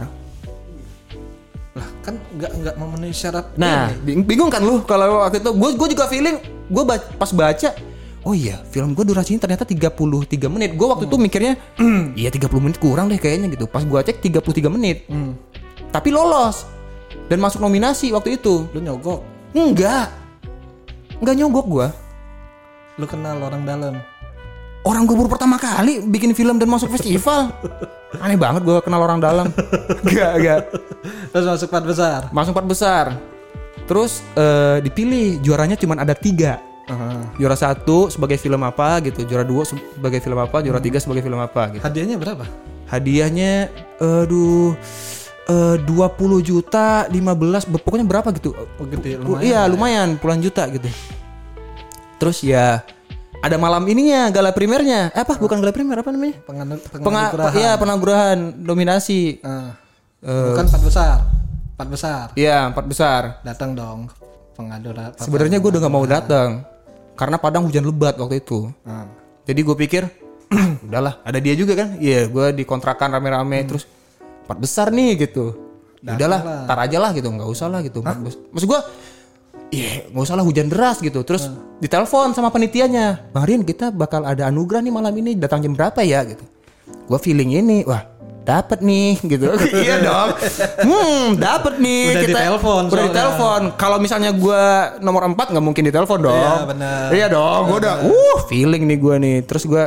Lah, kan nggak nggak memenuhi syarat.
nah bing- bingung kan lu kalau waktu itu gue gue juga feeling gue pas baca oh iya film gue durasinya ternyata 33 menit. Gue waktu itu mikirnya iya 30 menit kurang deh kayaknya gitu. Pas gua cek 33 menit.
Hmm.
tapi lolos. Dan masuk nominasi waktu itu.
Lu nyogok.
enggak. Enggak nyogok gua.
Lu kenal orang dalam.
orang gue baru pertama kali bikin film dan masuk festival. Aneh banget gue kenal orang dalam. Enggak enggak.
Terus masuk empat besar.
masuk empat besar. Terus eh, dipilih. Juaranya cuma ada tiga
Aha.
juara satu sebagai film apa gitu juara dua sebagai film apa juara tiga sebagai film apa gitu
Hadiahnya berapa?
hadiahnya aduh eh, 20 juta 15 pokoknya berapa gitu
Oh, gede
Lu-
lumayan.
iya lumayan puluhan juta gitu terus ya ada malam ininya gala primernya eh, apa bukan gala primer apa namanya
Penganu,
Penga
penganugerahan.
iya penangguran dominasi
Ah.
Eh.
Bukan empat besar. Empat besar.
iya empat besar
Datang dong pengadura.
sebenarnya gue udah nggak mau datang karena padang hujan lebat waktu itu.
Ah.
jadi gue pikir udahlah ada dia juga kan? Iya gue dikontrakan rame-rame terus empat besar nih gitu. Ya udahlah tar aja lah gitu. Nggak usah lah gitu. Bes- maksud gue iya nggak usah lah hujan deras gitu. Terus ditelepon sama penitianya bang Rian kita bakal ada anugerah nih malam ini datang jam berapa ya gitu. Gue feeling ini wah dapat nih gitu. Iya dong. Hmm dapat nih.
Udah ditelepon
udah
soalnya.
ditelepon. Kalau misalnya gue nomor 4 nggak mungkin ditelepon dong.
Iya, benar.
iya dong gue udah uh feeling nih gue nih. Terus gue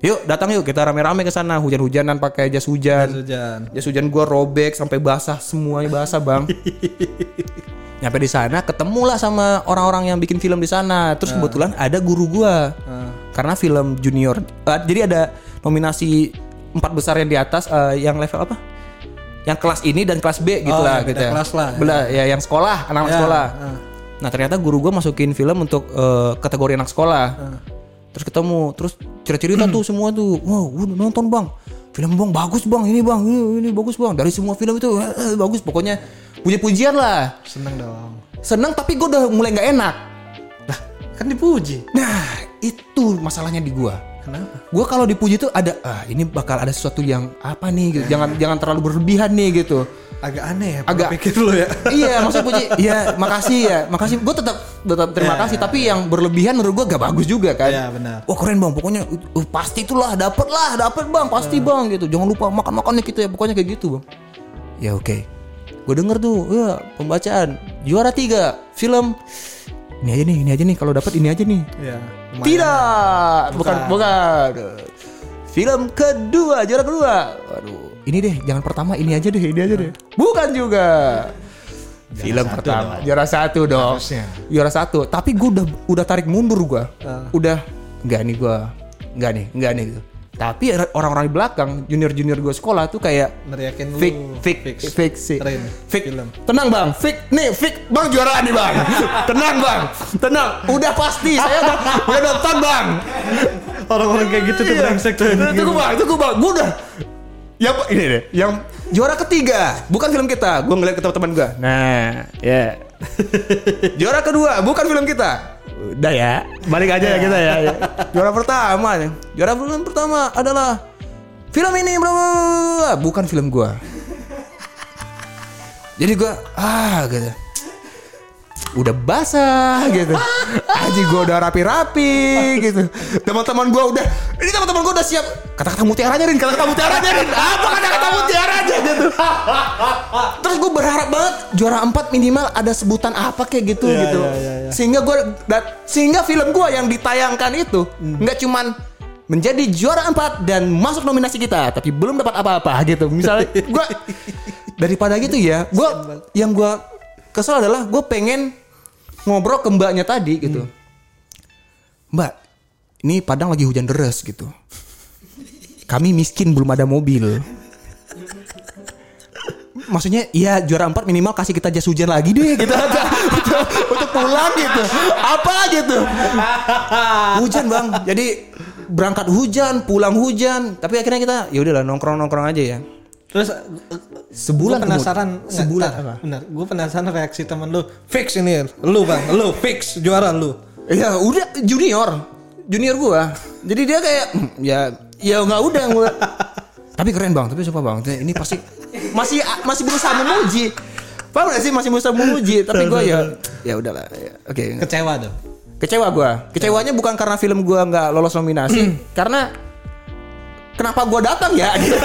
yuk datang yuk kita rame-rame ke sana. Hujan-hujanan pakai jas hujan.
Hujan.
jas hujan gue robek sampai basah semuanya basah bang. Nyampe di sana ketemulah sama orang-orang yang bikin film di sana. Terus kebetulan ada guru gue
Ah.
karena film junior eh, jadi ada nominasi empat besar yang di atas eh, yang level apa yang kelas ini dan kelas B gitu
Oh,
lah
yang
gitu ya.
kelas lah, ya.
Bela- ya yang sekolah anak-anak
Ya,
sekolah
ah.
nah ternyata guru gue masukin film untuk eh, kategori anak sekolah
Ah.
terus ketemu terus cerita-cerita tuh semua tuh wow gua nonton bang film bang bagus bang ini bang ini, ini bagus bang dari semua film itu eh, eh, bagus pokoknya puji pujian lah
Seneng dong.
seneng tapi gue udah mulai nggak enak
Lah, kan dipuji.
nah itu masalahnya di gua
Kenapa?
gue kalau dipuji tuh ada ah ini bakal ada sesuatu yang apa nih gitu. Jangan jangan terlalu berlebihan nih gitu.
Agak aneh ya.
Agak-
pikir lu ya.
iya maksud puji iya makasih ya makasih. Gue tetap tetap terima
Ya,
kasih tapi yang berlebihan menurut gue gak bagus juga kan.
Iya, benar.
wah keren bang. Pokoknya uh, pasti itulah dapet lah dapet bang. Pasti
Iya.
bang gitu. Jangan lupa makan makannya gitu ya pokoknya kayak gitu bang. Ya oke. Gue denger tuh ya pembacaan. Juara tiga film. Ini aja nih ini aja nih. Kalau dapat ini aja nih.
Iya. Lumayan.
tidak, bukan bukan. Film kedua, juara kedua. Waduh, ini deh, jangan pertama ini aja deh, ini aja deh. Bukan juga. Film
satu
pertama,
dong.
juara satu dong.
Harusnya.
Juara satu. Tapi gue udah udah tarik mundur gue.
Ah.
Udah nggak nih gue, nggak nih, nggak nih gitu. Tapi orang-orang di belakang, junior-junior gue sekolah tuh kayak
Neriakin lu.
fake,
Fix.
fake sih.
Keren.
Fake.
Film.
Tenang bang, fake nih, fake bang juara nih bang. Tenang bang, tenang. Udah pasti, saya udah, udah nonton bang.
Orang-orang kayak gitu tuh brengsek tuh.
Tunggu bang, tunggu bang, gue udah Yang ini deh, yang juara ketiga bukan film kita. Gue ngeliat ke teman-teman gue. Nah, ya. juara kedua bukan film kita. Udah ya, balik aja ya kita ya. Juara pertama, nih. juara film pertama adalah film ini bla. bukan film gue. Jadi gue ah gitu udah basah gitu. Aji gue udah rapi-rapi gitu. Teman-teman gue udah ini teman-teman gue udah siap. Kata-kata mutiaranya Rin, kata-kata mutiaranya Rin. Apa kata-kata mutiaranya gitu. Terus gue berharap banget juara 4 minimal ada sebutan apa kayak gitu
Iya,
gitu.
iya, iya, iya.
Sehingga gue sehingga film gue yang ditayangkan itu nggak cuman menjadi juara 4 dan masuk nominasi kita tapi belum dapat apa-apa gitu. Misalnya gue daripada gitu ya, gue yang gue kesel adalah gue pengen ngobrol ke mbaknya tadi gitu. Mbak, ini Padang lagi hujan deras gitu. Kami miskin belum ada mobil. Maksudnya iya juara 4 minimal kasih kita jas hujan lagi deh gitu aja untuk, untuk pulang gitu. Apa gitu. Hujan bang. Jadi berangkat hujan, pulang hujan. Tapi akhirnya kita ya udahlah nongkrong-nongkrong aja ya.
Terus
Sebulan
gue penasaran
kemud- sebulan apa?
Benar, gue penasaran reaksi temen lu. Fix ini, lu bang, lu fix juara lu.
Ya udah junior, junior gua. Jadi dia kayak "Hmm, ya ya nggak udah gua. tapi keren bang, tapi siapa bang? Ini pasti masih masih berusaha memuji. Paham gak sih masih berusaha memuji? Tapi gua ya ya udahlah. ya, Oke.
Kecewa dong.
Kecewa gua. Kecewanya bukan karena film gua nggak lolos nominasi, karena kenapa gua datang ya gitu.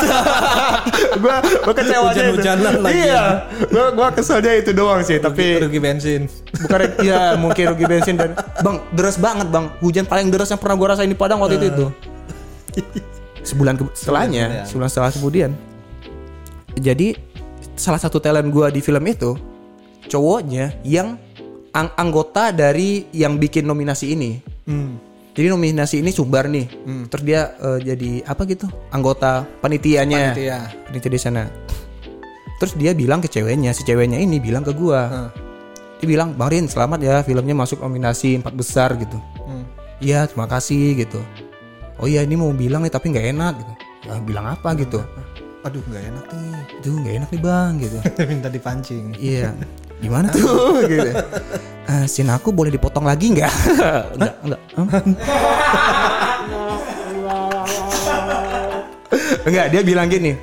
gua gua kecewanya itu.
Lagi.
Iya. Gua gua keselnya itu doang sih, tapi
Rugi bensin.
bukan ya mungkin rugi bensin dan bang deras banget bang hujan paling deras yang pernah gue rasain di Padang waktu itu itu sebulan ke- setelahnya
kemudian.
sebulan setelah kemudian jadi salah satu talent gue di film itu cowoknya yang ang- anggota dari yang bikin nominasi ini
Hmm.
Jadi nominasi ini sumbar nih. Terus dia eh, jadi apa gitu? Anggota panitianya.
Panitia.
panitia di sana. Terus dia bilang ke ceweknya si ceweknya ini bilang ke gua.
Heeh.
dia bilang Bang Rin selamat ya filmnya masuk nominasi empat besar gitu.
Hmm.
iya terima kasih gitu. Oh iya ini mau bilang nih tapi nggak enak gitu. "Ya, bilang apa gitu?
Aduh nggak enak nih.
itu nggak enak nih bang gitu.
Minta dipancing.
iya gimana tuh gitu "Eh, sin aku boleh dipotong lagi nggak enggak enggak enggak dia bilang gini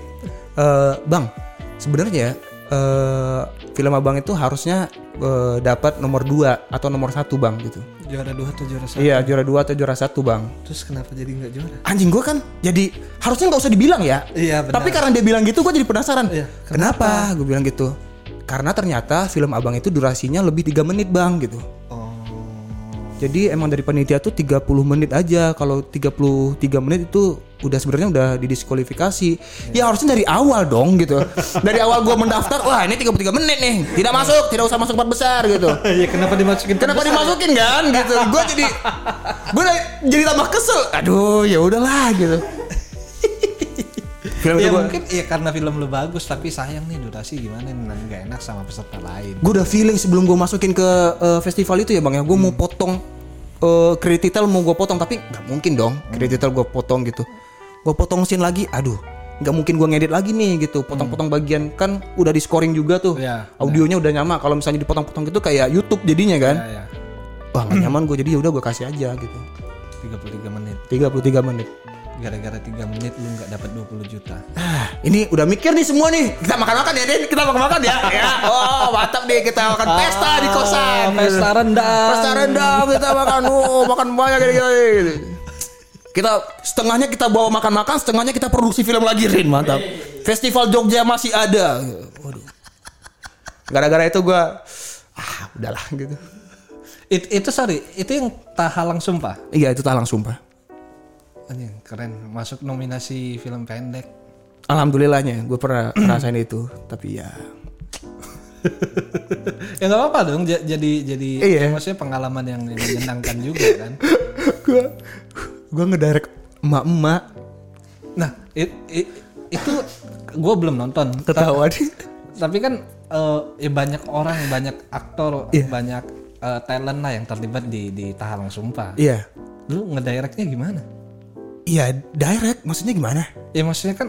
"Eh, bang sebenarnya eh, film abang itu harusnya eh, dapat nomor 2 atau nomor satu bang gitu
Juara dua atau juara satu?
Iya juara dua atau juara satu bang.
Terus kenapa jadi nggak juara?
Anjing gue kan jadi harusnya nggak usah dibilang ya.
Iya, benar.
Tapi karena dia bilang gitu gue jadi penasaran.
Iya,
kenapa? Gue bilang gitu. Karena ternyata film abang itu durasinya lebih 3 menit bang gitu.
Oh.
Jadi emang dari panitia tuh 30 menit aja. Kalau 33 menit itu udah sebenarnya udah didiskualifikasi. Ya harusnya dari awal dong gitu. dari awal gue mendaftar, wah ini 33 menit nih. Tidak masuk, tidak usah masuk empat besar gitu.
Iya kenapa dimasukin?
Kenapa dimasukin kan gitu? Gue jadi gue jadi tambah kesel. Aduh, ya udahlah gitu. Film
Ya
itu gue
mungkin iya karena film lu bagus tapi sayang nih durasi gimana nih? Nanti nggak enak sama peserta lain.
gue udah feeling sebelum gue masukin ke eh, festival itu ya bang ya. Gue mau potong eh credit title mau gue potong tapi nggak mungkin dong credit title gue potong gitu. Gue potong scene lagi aduh nggak mungkin gue ngedit lagi nih gitu. Potong-potong bagian kan udah di scoring juga tuh.
Iya,
audionya udah nyama kalau misalnya dipotong-potong gitu kayak YouTube jadinya kan?
Ya ya.
wah nggak nyaman gue jadi ya udah gue kasih aja gitu.
33 menit.
33 menit
Gara-gara 3 menit lu nggak dapat 20 juta.
Ah, ini udah mikir nih semua nih. Kita makan-makan ya, Den. Kita makan-makan ya. ya. Oh, mantap nih kita makan pesta di kosan.
Ah, pesta rendang.
Pesta rendang kita makan. Oh, makan banyak gini, gini. Kita setengahnya kita bawa makan-makan, setengahnya kita produksi film lagi, Rin. Mantap. Festival Jogja masih ada. Waduh. Gara-gara itu gua ah, udahlah gitu.
It- itu sorry, itu yang tahalang sumpah.
Iya, itu talang sumpah.
Anjing, keren. Masuk nominasi film pendek.
Alhamdulillahnya gue pernah ngerasain itu, tapi ya
ya nggak apa-apa dong. ja- Jadi jadi
Iya.
maksudnya pengalaman yang menyenangkan juga kan.
gue gue ngedirect emak-emak
Nah, it- it- itu gue belum nonton.
ketawa nih.
Tapi kan eh, ya banyak orang, banyak aktor,
Iya.
banyak eh, talent lah yang terlibat di di Tahalang Sumpah.
Iya.
Lu ngedirectnya gimana?
Iya, direct maksudnya gimana?
Ya maksudnya kan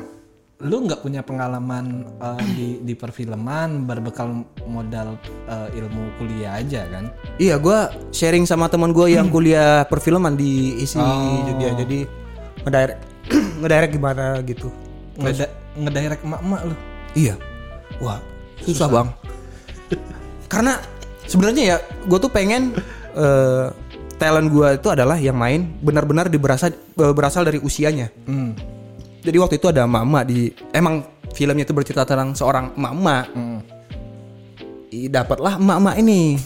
lu nggak punya pengalaman eh, di di perfilman berbekal modal eh, ilmu kuliah aja kan?
Iya, gua sharing sama teman gue yang kuliah perfilman di ISI Jogja. Jadi ngedirect ngedirect gimana gitu.
Ngeda ngedirect emak-emak lu.
Iya. Wah, susah, Bang. Karena sebenarnya ya gue tuh pengen eh, talent gue itu adalah yang main benar-benar berasal berasal dari usianya.
Hmm.
Jadi waktu itu ada emak-emak di emang filmnya itu bercerita tentang seorang emak-emak.
Hmm.
Dapatlah emak-emak ini.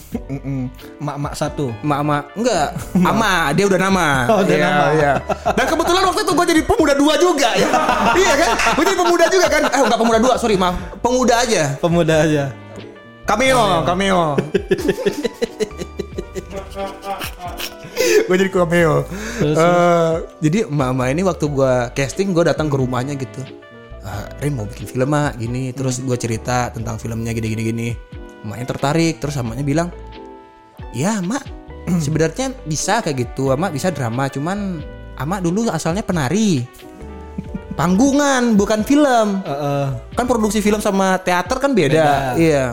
Emak-emak satu.
Emak-emak enggak, ama dia udah nama.
Oh, udah
Iya,
nama.
iya. Dan kebetulan waktu itu gue jadi pemuda dua juga ya. iya kan? Gue jadi pemuda juga kan? Eh enggak pemuda dua, sorry maaf. Pemuda aja.
Pemuda aja.
Cameo, cameo. gue jadi cameo. Eh, jadi emak-emak ini waktu gue casting gue datang ke rumahnya gitu. "Ah, Rin mau bikin film mak gini terus gue cerita tentang filmnya gini gini gini emaknya tertarik terus emaknya bilang ya mak sebenarnya bisa kayak gitu emak bisa drama cuman emak dulu asalnya penari panggungan bukan film
Heeh.
kan produksi film sama teater kan beda.
Beda.
Iya.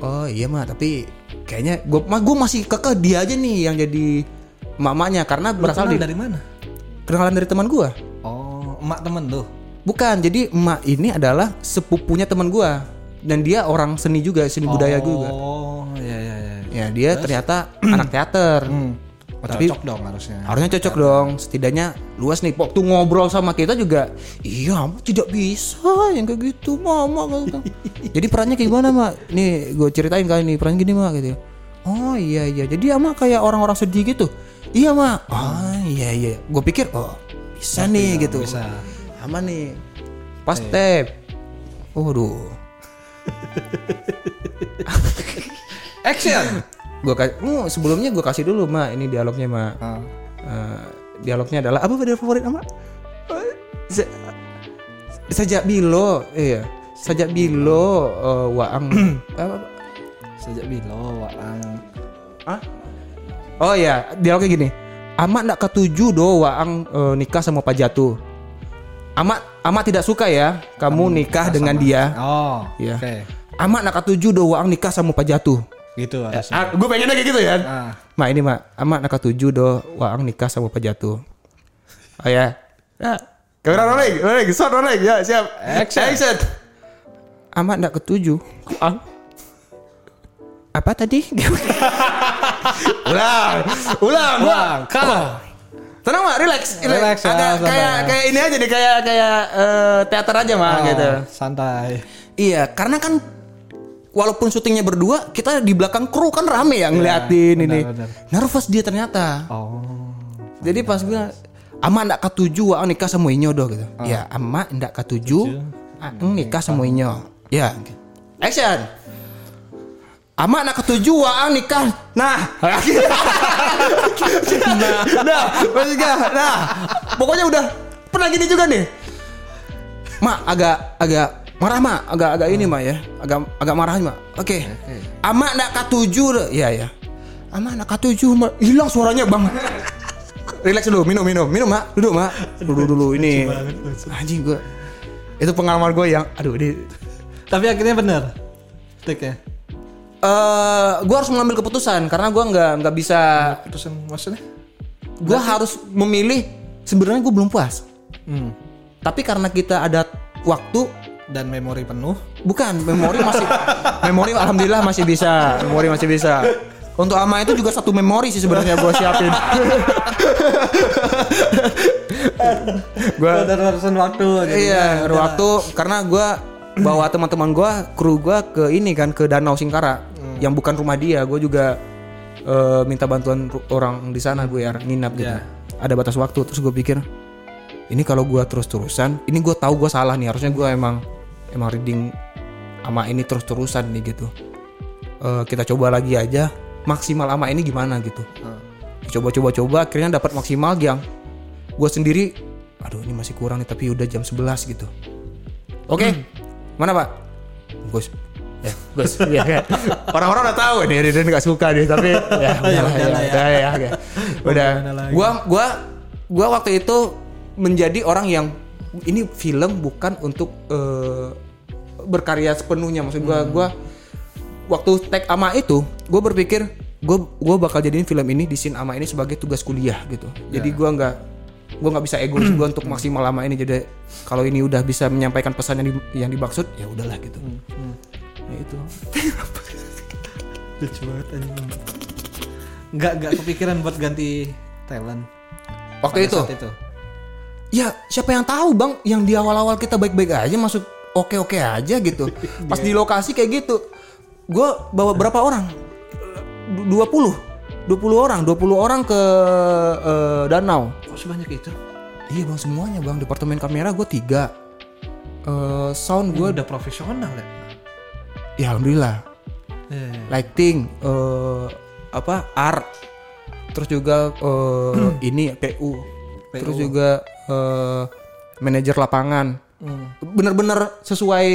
Oh iya mah tapi kayaknya gue mah gue masih kekeh dia aja nih yang jadi mamanya karena
Lu
berasal
dari mana?
kenalan dari teman gue.
Oh, emak temen lu.
Bukan, jadi emak ini adalah sepupunya teman gue dan dia orang seni juga, seni budaya juga.
Oh, ya ya ya.
Ya dia ternyata anak teater.
Hmm. Oh,
Tapi-
cocok dong harusnya.
Harusnya cocok dong, setidaknya luas nih. Waktu ngobrol sama kita juga, iya tidak bisa yang kayak gitu, mama. Gitu. Jadi perannya kayak gimana mak? Nih gue ceritain kali nih peran gini mak gitu. Oh iya iya, jadi ama kayak orang-orang sedih gitu. Iya mak. Oh iya iya. Gue pikir oh bisa nih gitu.
bisa.
Aman nih. Pas step. Waduh.
Action.
Gue kasih, sebelumnya gue kasih dulu mak ini dialognya mak.
Ah.
Eh, dialognya adalah apa video favorit ama? Eh, Sajak bilo, iya. Sajak bilo eh, waang apa?
Sejak bilo waang
Hah? Oh iya, dialognya gini. Amak ndak ketujuh do waang eh, nikah sama Pak Jatuh. Amak amak tidak suka ya kamu nikah dengan dia.
Oh,
Iya.
oke.
Amak ndak ketujuh do waang nikah sama Pak Jatuh.
Gitu harusnya.
Ah, gue pengennya kayak gitu ya.
Ah.
Mak ini mak, amak nak tujuh do waang nikah sama Pak Jatuh. Oh ya. Ya. Kamera rolling, rolling, shot rolling, ya siap.
Action.
Amak nak ketujuh. Ah. Apa tadi? ulang, ulang.
Wah, kau.
Tenang mak, relax,
Relax ya,
Agak
santai.
kayak kayak ini aja nih, kayak kayak eh, teater aja mak
Oh,
gitu.
Santai.
Iya, karena kan walaupun syutingnya berdua, kita di belakang kru kan rame ya ngeliatin ini.
benar.
Nervous dia ternyata.
Oh.
Jadi pas bilang ama ndak ketujuh waang nikah sama Inyo doh gitu. Ya, ama ndak ketujuh aeng nikah sama Inyo. Ya. Action. Ama ndak ketujuh waang nikah. Nah. nah, nah, maksudnya, nah. Pokoknya udah pernah gini juga nih. Mak agak agak marah mak, agak agak ini mak ya, agak agak marah mak. Oke. Ama nak katujuh, ya ya. Ama nak katujuh, mak hilang suaranya bang. Relax dulu, minum minum minum mak, duduk mak, dulu dulu ini. Anjing gue, itu pengalaman gue yang, aduh ini.
Tapi akhirnya bener. Tik ya.
Eh, gue harus mengambil keputusan karena gue nggak nggak bisa,
Keputusan maksudnya?
gue harus memilih. Sebenarnya gue belum puas,
Hmm.
tapi karena kita ada waktu
Dan memori penuh.
Bukan, memori masih memori alhamdulillah masih bisa. Memori masih bisa. Untuk ama itu juga satu memori sih sebenarnya gue siapin. gue
Dan urusan waktu.
iya,
ya,
waktu karena gue bawa teman-teman gue, kru gue ke ini kan ke Danau Singkara yang bukan rumah dia. Gue juga eh, minta bantuan orang di sana gue ya nginap gitu.
Iya.
Ada batas waktu terus gue pikir ini kalau gue terus-terusan, ini gue tahu gue salah nih. Harusnya gue emang emang reading ama ini terus-terusan nih gitu. Eh, kita coba lagi aja maksimal ama ini gimana gitu. Coba-coba-coba akhirnya dapat maksimal yang gue sendiri aduh ini masih kurang nih tapi udah jam 11 gitu. Oke. Mana, Pak? Gus. Ya, Gus. Iya kan. Orang-orang udah tahu nih Riden nggak suka nih tapi ya
Ya
udahlah, ya.
ya.
Udah ya, oke. Udah. Gua gua gua waktu itu menjadi orang yang ini film bukan untuk eh, berkarya sepenuhnya. Maksud gua gua waktu tag ama itu gue berpikir gue gua bakal jadiin film ini di scene ama ini sebagai tugas kuliah gitu. Jadi gua nggak gua nggak bisa egois gue untuk maksimal lama ini. Jadi kalau ini udah bisa menyampaikan pesan yang, di- yang dimaksud ya udahlah gitu. Ya itu.
Lucu banget anjing. Nggak nggak kepikiran buat ganti talent.
waktu itu?
itu.
ya siapa yang tahu bang? Yang di awal-awal kita baik-baik aja masuk oke-oke aja gitu. Pas di lokasi kayak gitu gue bawa berapa orang? Du- 20 20 orang 20 orang ke eh, danau.
Kok sebanyak itu?
iya bang semuanya bang. Departemen kamera gue tiga. Eh, sound
Gue udah profesional ya.
ya alhamdulillah.
Iya, iya.
lighting eh, apa art terus juga eh, ini PU terus juga eh, manajer lapangan
Hmm.
bener-bener sesuai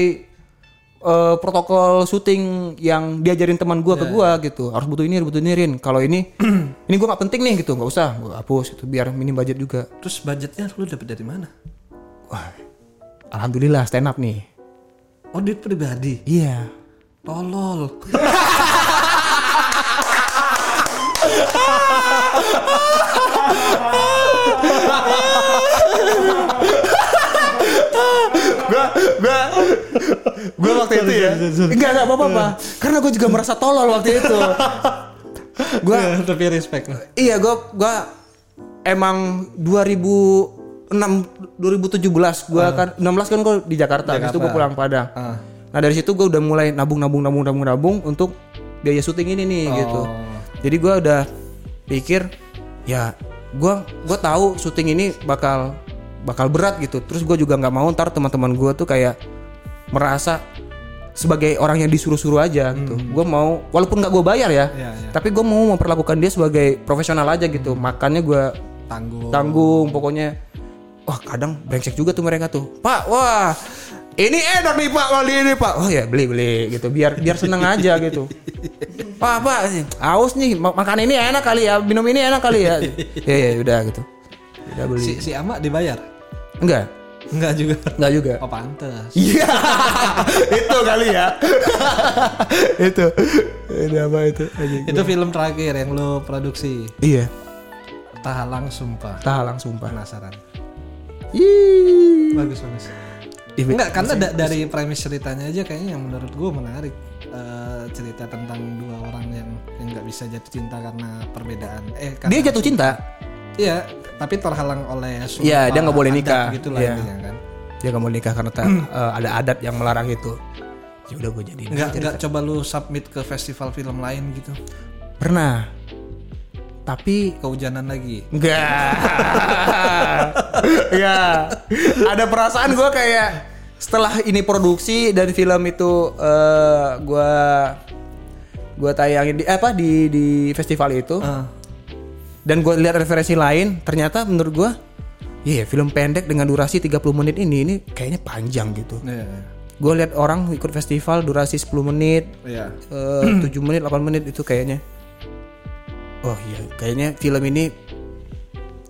eh, protokol syuting yang diajarin teman gua ke gua gitu harus butuh ini butuh iniin kalau ini ini gua nggak penting nih gitu nggak usah gua hapus itu biar minim budget juga
Terus budgetnya lu dapet dari mana?
wah alhamdulillah stand up nih
Oh duit pribadi.
iya
Tolol.
gua gua gua waktu itu ya. enggak enggak apa apa karena gua juga merasa tolol waktu itu. Gua
Ya, tapi respect.
iya gua gua emang 2006 2017 gua kan 16 kan gua di Jakarta, habis itu gua pulang Padang.
Ah.
nah dari situ gua udah mulai nabung nabung nabung nabung nabung untuk biaya syuting ini nih gitu. Jadi gua udah pikir ya gua gua tahu syuting ini bakal bakal berat gitu. Terus gua juga nggak mau ntar teman-teman gua tuh kayak merasa sebagai orang yang disuruh-suruh aja gitu. Gua mau walaupun nggak gua bayar ya
Iya, iya.
tapi gue mau memperlakukan dia sebagai profesional aja gitu. Makannya gue
Tangguh.
tanggung pokoknya. Wah kadang brengsek juga tuh mereka tuh. Pak wah ini enak nih pak kalau ini pak. Oh ya beli beli gitu. Biar biar seneng aja gitu. Pak pak haus nih. Ma- makan ini enak kali ya minum ini enak kali ya. Ya ya udah gitu. Udah beli.
Si si Ama dibayar?
Enggak
Enggak juga.
enggak juga
Oh pantes.
Iya, itu kali ya. itu, ini apa itu? Anjing.
Itu film terakhir yang lu produksi.
Iya,
Tahalang sumpah.
tahalang sumpah.
Penasaran.
Ih.
Bagus bagus.
Ih,
Enggak, karena da- dari premis ceritanya aja kayaknya yang menurut gue menarik Eh, cerita tentang dua orang yang yang nggak bisa jatuh cinta karena perbedaan. Eh, karena
Dia jatuh cinta.
Iya, tapi terhalang oleh sumpah
Iya, dia nggak boleh nikah.
gitu lah
Iya.
intinya kan.
Dia nggak mau nikah karena ta- eh, ada adat yang melarang itu. Ya udah gue jadi.
Enggak enggak coba lu submit ke festival film lain gitu.
Pernah. Tapi
Kehujanan lagi.
enggak. Enggak. Ada perasaan gue kayak setelah ini produksi dan film itu eh gue gue tayangin di apa di di festival itu
Ah.
Dan gue lihat referensi lain ternyata menurut gue iya film pendek dengan durasi 30 menit ini ini kayaknya panjang gitu
Iya.
gue lihat orang ikut festival durasi 10 menit
Iya.
eh, 7 menit 8 menit itu kayaknya oh iya kayaknya film ini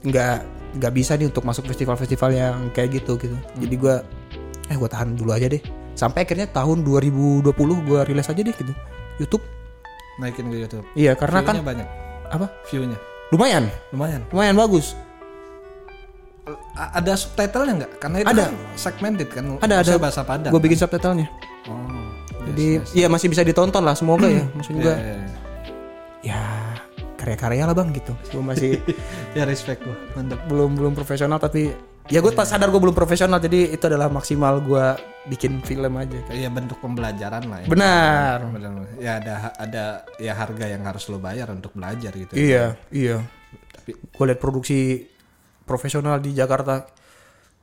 nggak nggak bisa nih untuk masuk festival-festival yang kayak gitu gitu jadi gue eh gue tahan dulu aja deh sampai akhirnya tahun 2020 gue rilis aja deh gitu YouTube
Naikin ke YouTube.
iya karena kan
banyak.
apa
View-nya
lumayan
lumayan.
lumayan bagus
A- ada subtitlenya nggak? Karena itu
Ada.
kan segmented kan.
ada ada
bahasa Padang.
gue bikin subtitlenya
Oh.
jadi ya masih bisa ditonton lah semoga ya maksud gue
Iya, iya.
ya karya-karya lah bang gitu gue masih
Ya respect gua. Mantap.
belum belum profesional tapi ya gue tak sadar gue belum profesional jadi itu adalah maksimal gue bikin film aja
Iya bentuk pembelajaran lah ya.
benar
Benar. Ya ada ada ya harga yang harus lo bayar untuk belajar gitu.
iya iya
Tapi
gue lihat produksi profesional di Jakarta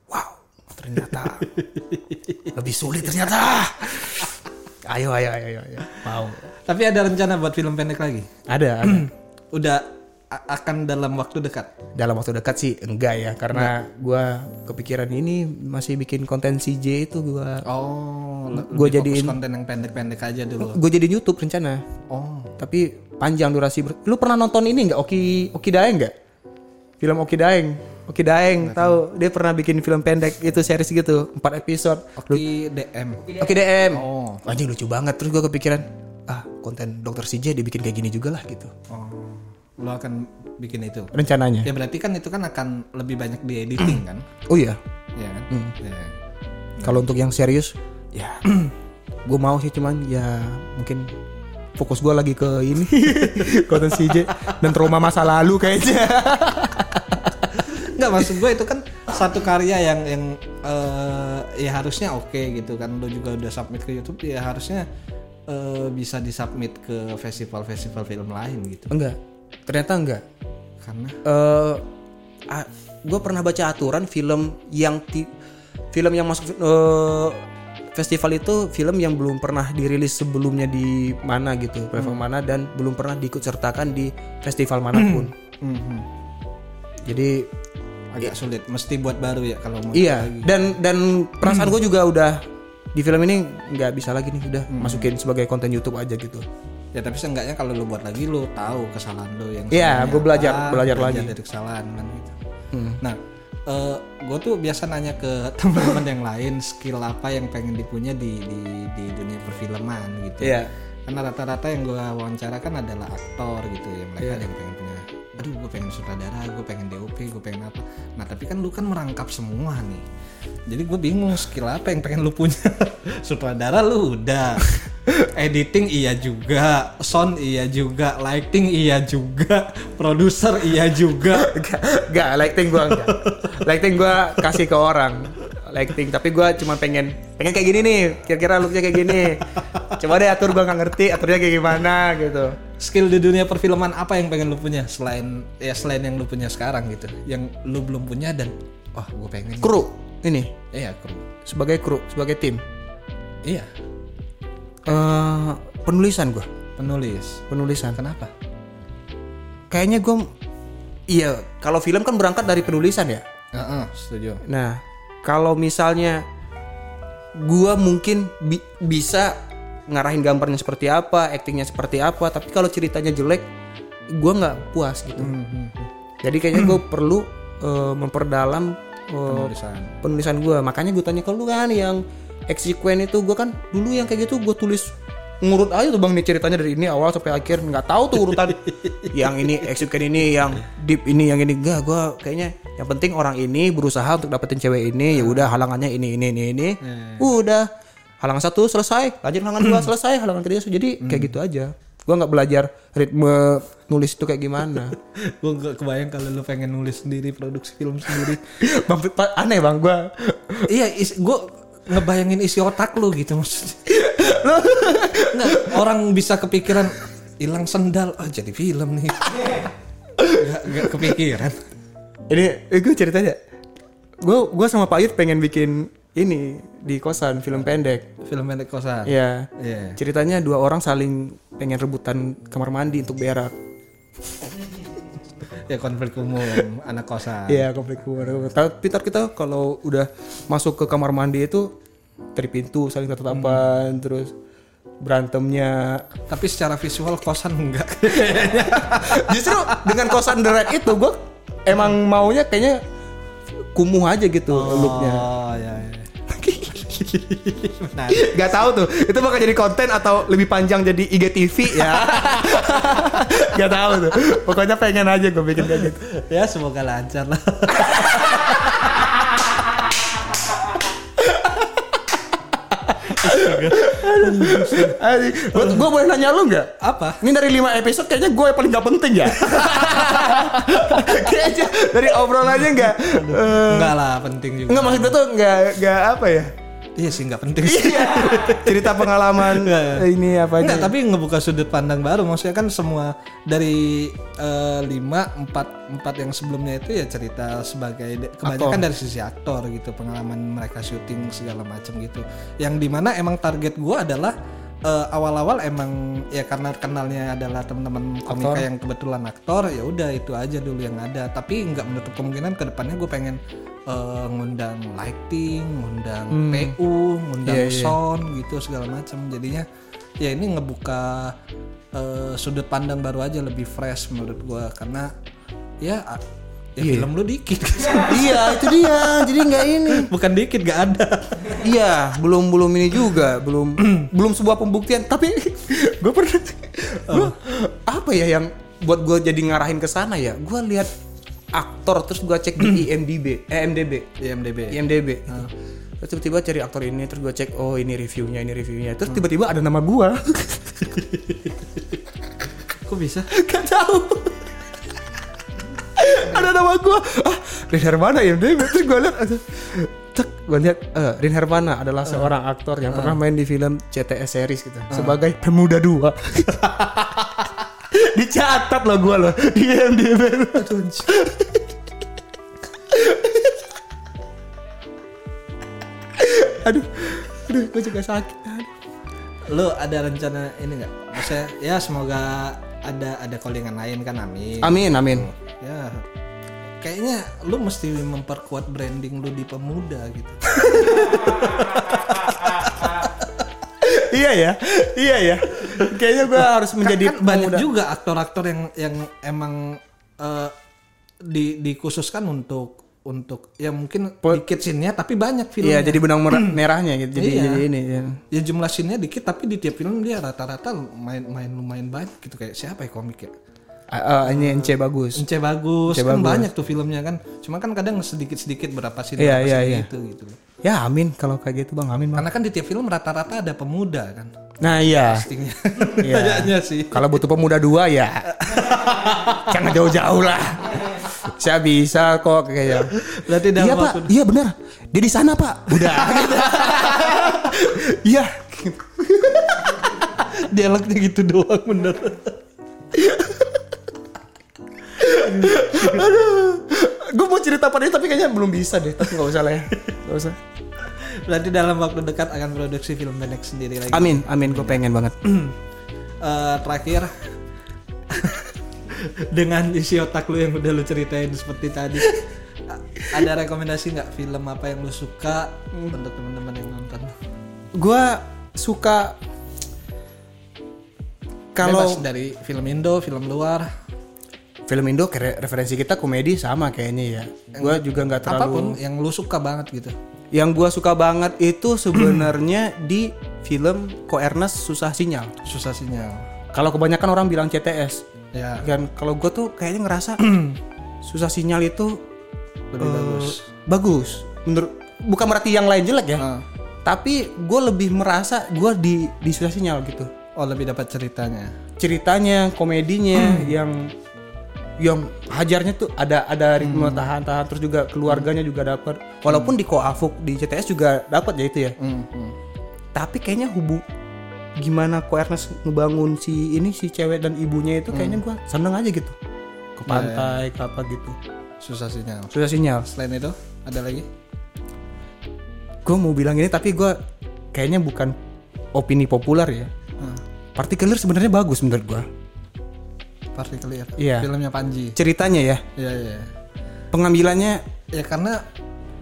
wow ternyata lebih sulit ternyata ayo ayo ayo ayo, mau
tapi ada rencana buat film pendek lagi?
ada ada
Udah akan dalam waktu dekat.
dalam waktu dekat sih enggak ya. Karena gue kepikiran ini masih bikin konten CJ itu gue
Oh, fokus
jadiin-
konten yang pendek-pendek aja dulu.
gue jadi YouTube rencana.
Oh,
tapi panjang durasi ber- lu pernah nonton ini nggak Oki Oki Daeng nggak film Oki Daeng. Oki Daeng tahu? dia pernah bikin film pendek itu series gitu. Empat episode.
Oki DM.
Oki DM
Oh.
anjing lucu banget. Terus gue kepikiran ah konten dokter CJ dibikin kayak gini juga lah gitu.
Oh. Lo akan bikin itu.
rencananya
Ya berarti kan itu kan akan lebih banyak di editing kan?
oh iya
Iya kan? Ya.
kalau untuk yang serius ya gue mau sih cuman ya mungkin fokus gue lagi ke ini konten CJ dan trauma masa lalu kayaknya
Enggak maksud gue itu kan satu karya yang yang eh, ya harusnya oke gitu kan. Lo juga udah submit ke YouTube ya harusnya eh, bisa disubmit ke festival-festival film lain gitu.
enggak ternyata enggak.
Karena?
Eh gue pernah baca aturan film yang ti- film yang masuk eh, festival itu film yang belum pernah dirilis sebelumnya di mana gitu platform mana dan belum pernah diikut sertakan di festival mana pun.
Mhm,
jadi
agak sulit. Mesti buat baru ya kalau mau.
iya dan dan perasaan gue juga udah di film ini nggak bisa lagi nih udah masukin sebagai konten YouTube aja gitu
Ya tapi seenggaknya kalau lo buat lagi lo tahu kesalahan lo yang
Iya,
sebenarnya
gua belajar-
apa,
belajar lagi.
dari kesalahan kan gitu. Nah, gue tuh biasa nanya ke teman-teman yang lain skill apa yang pengen dipunya di di, di dunia perfilman gitu.
Iya.
Karena rata-rata yang gue wawancara kan adalah aktor gitu ya mereka ada yang pengen. Aduh, gue pengen sutradara, gue pengen DOP, gue pengen apa. Nah tapi kan lu kan merangkap semua nih. Jadi gue bingung skill apa yang pengen lu punya. sutradara lu udah. Editing iya juga, sound iya juga, lighting iya juga, produser iya juga.
Gak, gak lighting gua enggak. lighting gua kasih ke orang. Lighting, tapi gua cuma pengen pengen kayak gini nih, kira-kira looknya kayak gini. Coba deh atur gua nggak ngerti aturnya kayak gimana gitu.
Skill di dunia perfilman apa yang pengen lu punya selain ya selain yang lu punya sekarang gitu, yang lu belum punya dan oh gue pengen.
Kru ini
Iya kru.
sebagai kru, sebagai tim.
Iya
eh penulisan gua,
penulis.
penulisan.
Kenapa?
Kayaknya gua iya, kalau film kan berangkat dari penulisan ya.
Heeh, setuju.
Nah, kalau misalnya gua mungkin bi- bisa ngarahin gambarnya seperti apa, aktingnya seperti apa, tapi kalau ceritanya jelek, gua nggak puas gitu.
Hmm,
Jadi kayaknya gue perlu eh, memperdalam eh,
Penulisan.
penulisan gua. Makanya gue tanya ke lu kan yang eksekuen itu gua kan dulu yang kayak gitu gue tulis ngurut aja tuh bang nih ceritanya dari ini awal sampai akhir. Nggak tahu tuh urutan yang ini eksekuen ini yang deep ini yang ini. Enggak gua kayaknya yang penting orang ini berusaha untuk dapetin cewek ini. Ya udah halangannya ini ini ini ini. Udah halangan satu selesai lanjut halangan dua selesai halangan ketiga selesai. jadi kayak gitu aja. Gua nggak belajar ritme nulis itu kayak gimana.
Gue gak kebayang kalau lu pengen nulis sendiri produksi film sendiri.
Bang aneh bang gua.
Iya gue ngebayangin isi otak lu gitu maksudnya. Nggak, orang bisa kepikiran hilang sendal ah jadi film nih. Gak, gak kepikiran.
Ini eh, gue ceritanya. Gue gue sama Pak Yud pengen bikin ini di kosan film pendek
film pendek kosan
ya
Iya.
ceritanya dua orang saling pengen rebutan kamar mandi untuk berak
ya konflik umum anak kosan
Iya konflik keluarga. Tapi ntar kita kalau udah masuk ke kamar mandi itu dari pintu saling tatapan terus berantemnya.
tapi secara visual kosan enggak
Justru dengan kosan The Red itu gue emang maunya kayaknya kumuh aja gitu looknya.
oh ya, ya. Benar.
Gak tahu tuh itu bakal jadi konten atau lebih panjang jadi IGTV ya. Gak tahu tuh. Pokoknya pengen aja gue bikin kayak gitu.
ya semoga lancar lah
Gue boleh nanya lu nggak?
apa
Ini dari 5 episode kayaknya gue yang paling gak penting ya. kayaknya dari obrolannya nggak. eh,
enggak lah penting juga
Enggak maksudnya tuh nggak nggak apa ya?
Iya sih enggak penting sih
Iya. Cerita pengalaman
Iya, iya.
ini apa aja.
Enggak, tapi ngebuka sudut pandang baru. Maksudnya kan semua dari eh, lima, empat, empat yang sebelumnya itu ya cerita sebagai kebanyakan dari sisi aktor gitu, pengalaman mereka syuting segala macam gitu. Yang di mana emang target gua adalah eh, awal-awal emang ya karena kenalnya adalah teman-teman komika yang kebetulan aktor, ya udah itu aja dulu yang ada. Tapi nggak menutup kemungkinan ke depannya gue pengen eh, ngundang lighting, ngundang PU, ngundang sound gitu segala macam. Jadinya ya ini ngebuka eh, sudut pandang baru aja lebih fresh menurut gua. Karena ya ya
Iya.
film lu dikit.
iya itu dia. Jadi nggak ini.
Bukan dikit gak ada.
iya belum belum ini juga. Belum belum sebuah pembuktian. Tapi gue pernah gua- apa ya yang buat gue jadi ngarahin ke sana ya? Gue lihat aktor terus gue cek di IMDb eh, IMDb
IMDb.
IMDb terus tiba-tiba cari aktor ini terus gue cek oh ini reviewnya ini reviewnya terus tiba-tiba ada nama gue
Kok bisa?
Gak tahu. ada nama gue. Ah, Rin Hermana ya. Terus gue lihat, ada- cek gue lihat eh, Rin Hermana adalah seorang aktor yang pernah main di film CTS series gitu sebagai pemuda dua. Dicatat loh gue loh di IMDb. aduh, aduh, gue juga sakit. Aduh.
Lu ada rencana ini nggak? Maksudnya ya semoga ada ada callingan lain kan amin.
Amin, amin.
Ya kayaknya lu mesti memperkuat branding lu di pemuda gitu.
iya ya, iya ya. Kayaknya gue harus menjadi
kan banyak
pemuda.
juga aktor-aktor yang yang emang eh, di dikhususkan untuk untuk ya mungkin dikit scene-nya tapi banyak filmnya.
Iya, jadi benang mer- merahnya gitu. Jadi,
Iya.
jadi ini. Ya.
ya jumlah scene-nya dikit tapi di tiap film dia rata-rata main main lumayan banyak gitu kayak siapa ya komik ya?
Ah, ini NC bagus.
Ence bagus,
Ence
kan
bagus.
banyak tuh filmnya kan. Cuma kan kadang sedikit-sedikit berapa scene berapa
iya,
scene
iya.
gitu gitu.
Ya amin kalau kayak gitu bang, amin bang.
Karena kan di tiap film rata-rata ada pemuda kan.
Nah iya.
Pastinya.
Iya.
Kayaknya sih.
Kalau butuh pemuda dua ya, jangan jauh-jauh lah. Saya bisa kok kayaknya.
Berarti
Iya pak, iya benar. Dia di sana pak. Udah. Iya.
dialognya gitu doang bener.
Gue mau cerita pada ini tapi kayaknya belum bisa deh. Tapi nggak usah lah ya. Nggak usah.
Berarti dalam waktu dekat akan produksi film pendek sendiri lagi.
Amin, amin. Gue pengen banget.
Eh, terakhir dengan isi otak lu yang udah lu ceritain seperti tadi a- ada rekomendasi nggak film apa yang lu suka untuk teman-teman yang nonton
Gue suka kalau
dari film Indo film luar
film Indo kayak referensi kita komedi sama kayaknya ya. Gue juga nggak terlalu.
apa pun yang lu suka banget gitu
Yang gue suka banget itu sebenarnya di film Ko Ernest Susah Sinyal.
susah sinyal
Kalau kebanyakan orang bilang CTS,
ya
dan kalau gue tuh kayaknya ngerasa Susah Sinyal itu
lebih
eh,
bagus
bagus. Menurut bukan berarti yang lain jelek ya,
Ah.
tapi gue lebih merasa gue di di Susah Sinyal gitu.
oh lebih dapat ceritanya
Ceritanya, komedinya yang yang hajarnya tuh ada ada ritme tahan-tahan terus juga keluarganya juga dapat walaupun di Koafuk di CTS juga dapat ya itu ya.
Hmm, hmm.
tapi kayaknya hubung gimana Ko Ernest ngebangun si ini si cewek dan ibunya itu kayaknya gua seneng aja gitu. Ke pantai ke apa gitu.
Susah sinyal.
Sudah sinyal.
Selain itu ada lagi?
Gue mau bilang ini tapi gua kayaknya bukan opini populer ya.
Hmm.
Particular sebenarnya bagus menurut gua
Partikelir
Iya.
filmnya Panji.
Ceritanya ya?
Iya iya.
Pengambilannya?
Ya karena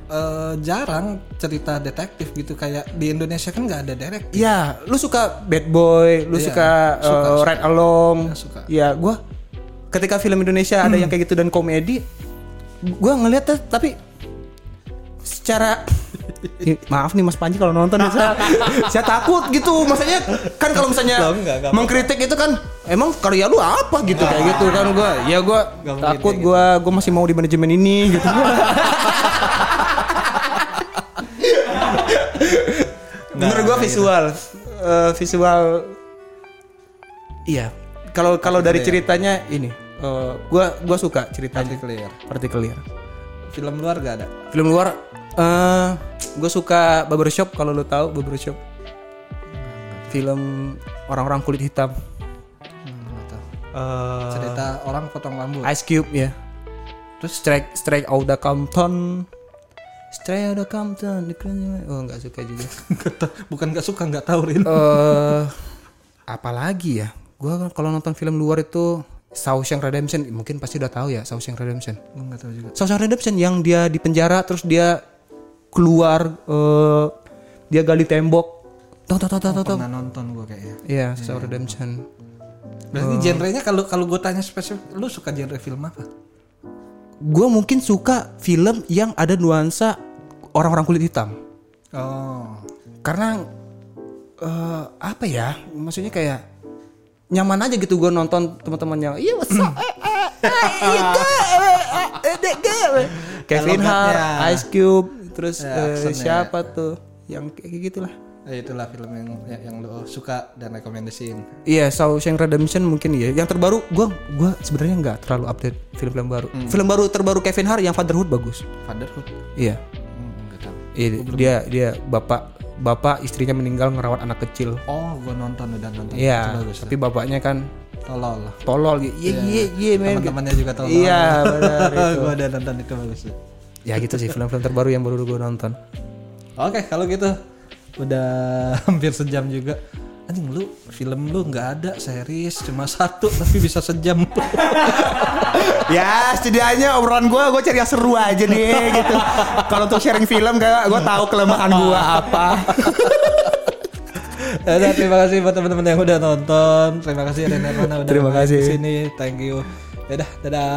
eh, jarang cerita detektif gitu. Kayak di Indonesia kan nggak ada direct
ya lu suka bad boy lu
Iya,
suka,
suka,
uh, ride along.
Ya, suka.
ya gua ketika film Indonesia ada yang kayak gitu dan komedi gua ngeliat tapi secara maaf nih Mas Panji kalau nonton ya. Saya, saya takut gitu. Maksudnya kan kalau misalnya
Loh, enggak, enggak
mengkritik itu kan emang karya lu apa? gitu kayak gitu kan gua. Ya gua
mungkin
takut
kayak
gua gua masih mau di manajemen ini gitu. Menurut gua visual eh, visual iya kalau kalau dari ceritanya ini eh, gua gua suka ceritanya.
Partikelir
Particular
film luar gak ada?
Film luar eh gue suka barbershop kalau lo tahu barbershop. Film orang-orang kulit hitam.
Hmm, nggak.
Eh,
cerita orang potong rambut.
Ice Cube ya. Terus strike strike Outta Compton. Strike Outta Compton oh nggak suka juga.
Nggak bukan gak suka nggak tahu Rin.
Eh apalagi ya? Gue kalau nonton film luar itu Shawshank Redemption mungkin pasti udah tahu ya Shawshank Redemption.
Gue nggak tahu juga.
Shawshank Redemption yang dia di penjara terus dia keluar eh, dia gali tembok tahu tahu tahu tahu tahu
pernah nonton gue kayaknya
Iya, Shawshank Redemption.
berarti genrenya kalau kalau gue tanya spesifik lu suka genre film apa
gue mungkin suka film yang ada nuansa orang-orang kulit hitam.
Oh.
Karena eh, apa ya? Maksudnya kayak nyaman aja gitu gue nonton teman-teman yang iya what's up? Eh, eh, eh, iya, eh, eh, dek, ga." Kevin Hart. Ice Cube, terus
Ya, aksennya.
siapa tuh? Yang kayak gitulah.
Eh, itulah film yang yang, yang lo suka dan rekomendasiin.
Iya, Shawshank Redemption mungkin ya. Yang terbaru, gua gua sebenarnya nggak terlalu update film-film baru. Film baru terbaru Kevin Hart yang Fatherhood bagus.
Fatherhood.
Iya,
Hmm.
Iya, dia dia bapak bapak istrinya meninggal ngerawat anak kecil.
Oh, gue nonton udah nonton.
Iya, tapi bapaknya kan
Tolol.
tolol gitu. Iya iya iya men.
Teman-temannya juga tolol.
Iya benar itu.
gue udah nonton itu bagus.
Ya gitu sih film-film terbaru yang baru gue nonton.
Oke, kalau gitu udah hampir sejam juga. Anjing lu film lu nggak ada series cuma satu tapi bisa sejam.
ya setidaknya obrolan gue gue cari yang seru aja nih gitu. Kalau untuk sharing film kayak gue tahu kelemahan gue apa.
Yaudah, terima kasih buat teman-teman yang udah nonton. Terima kasih Rana udah
Terima kasih.
di sini. Thank you. Dadah, dadah.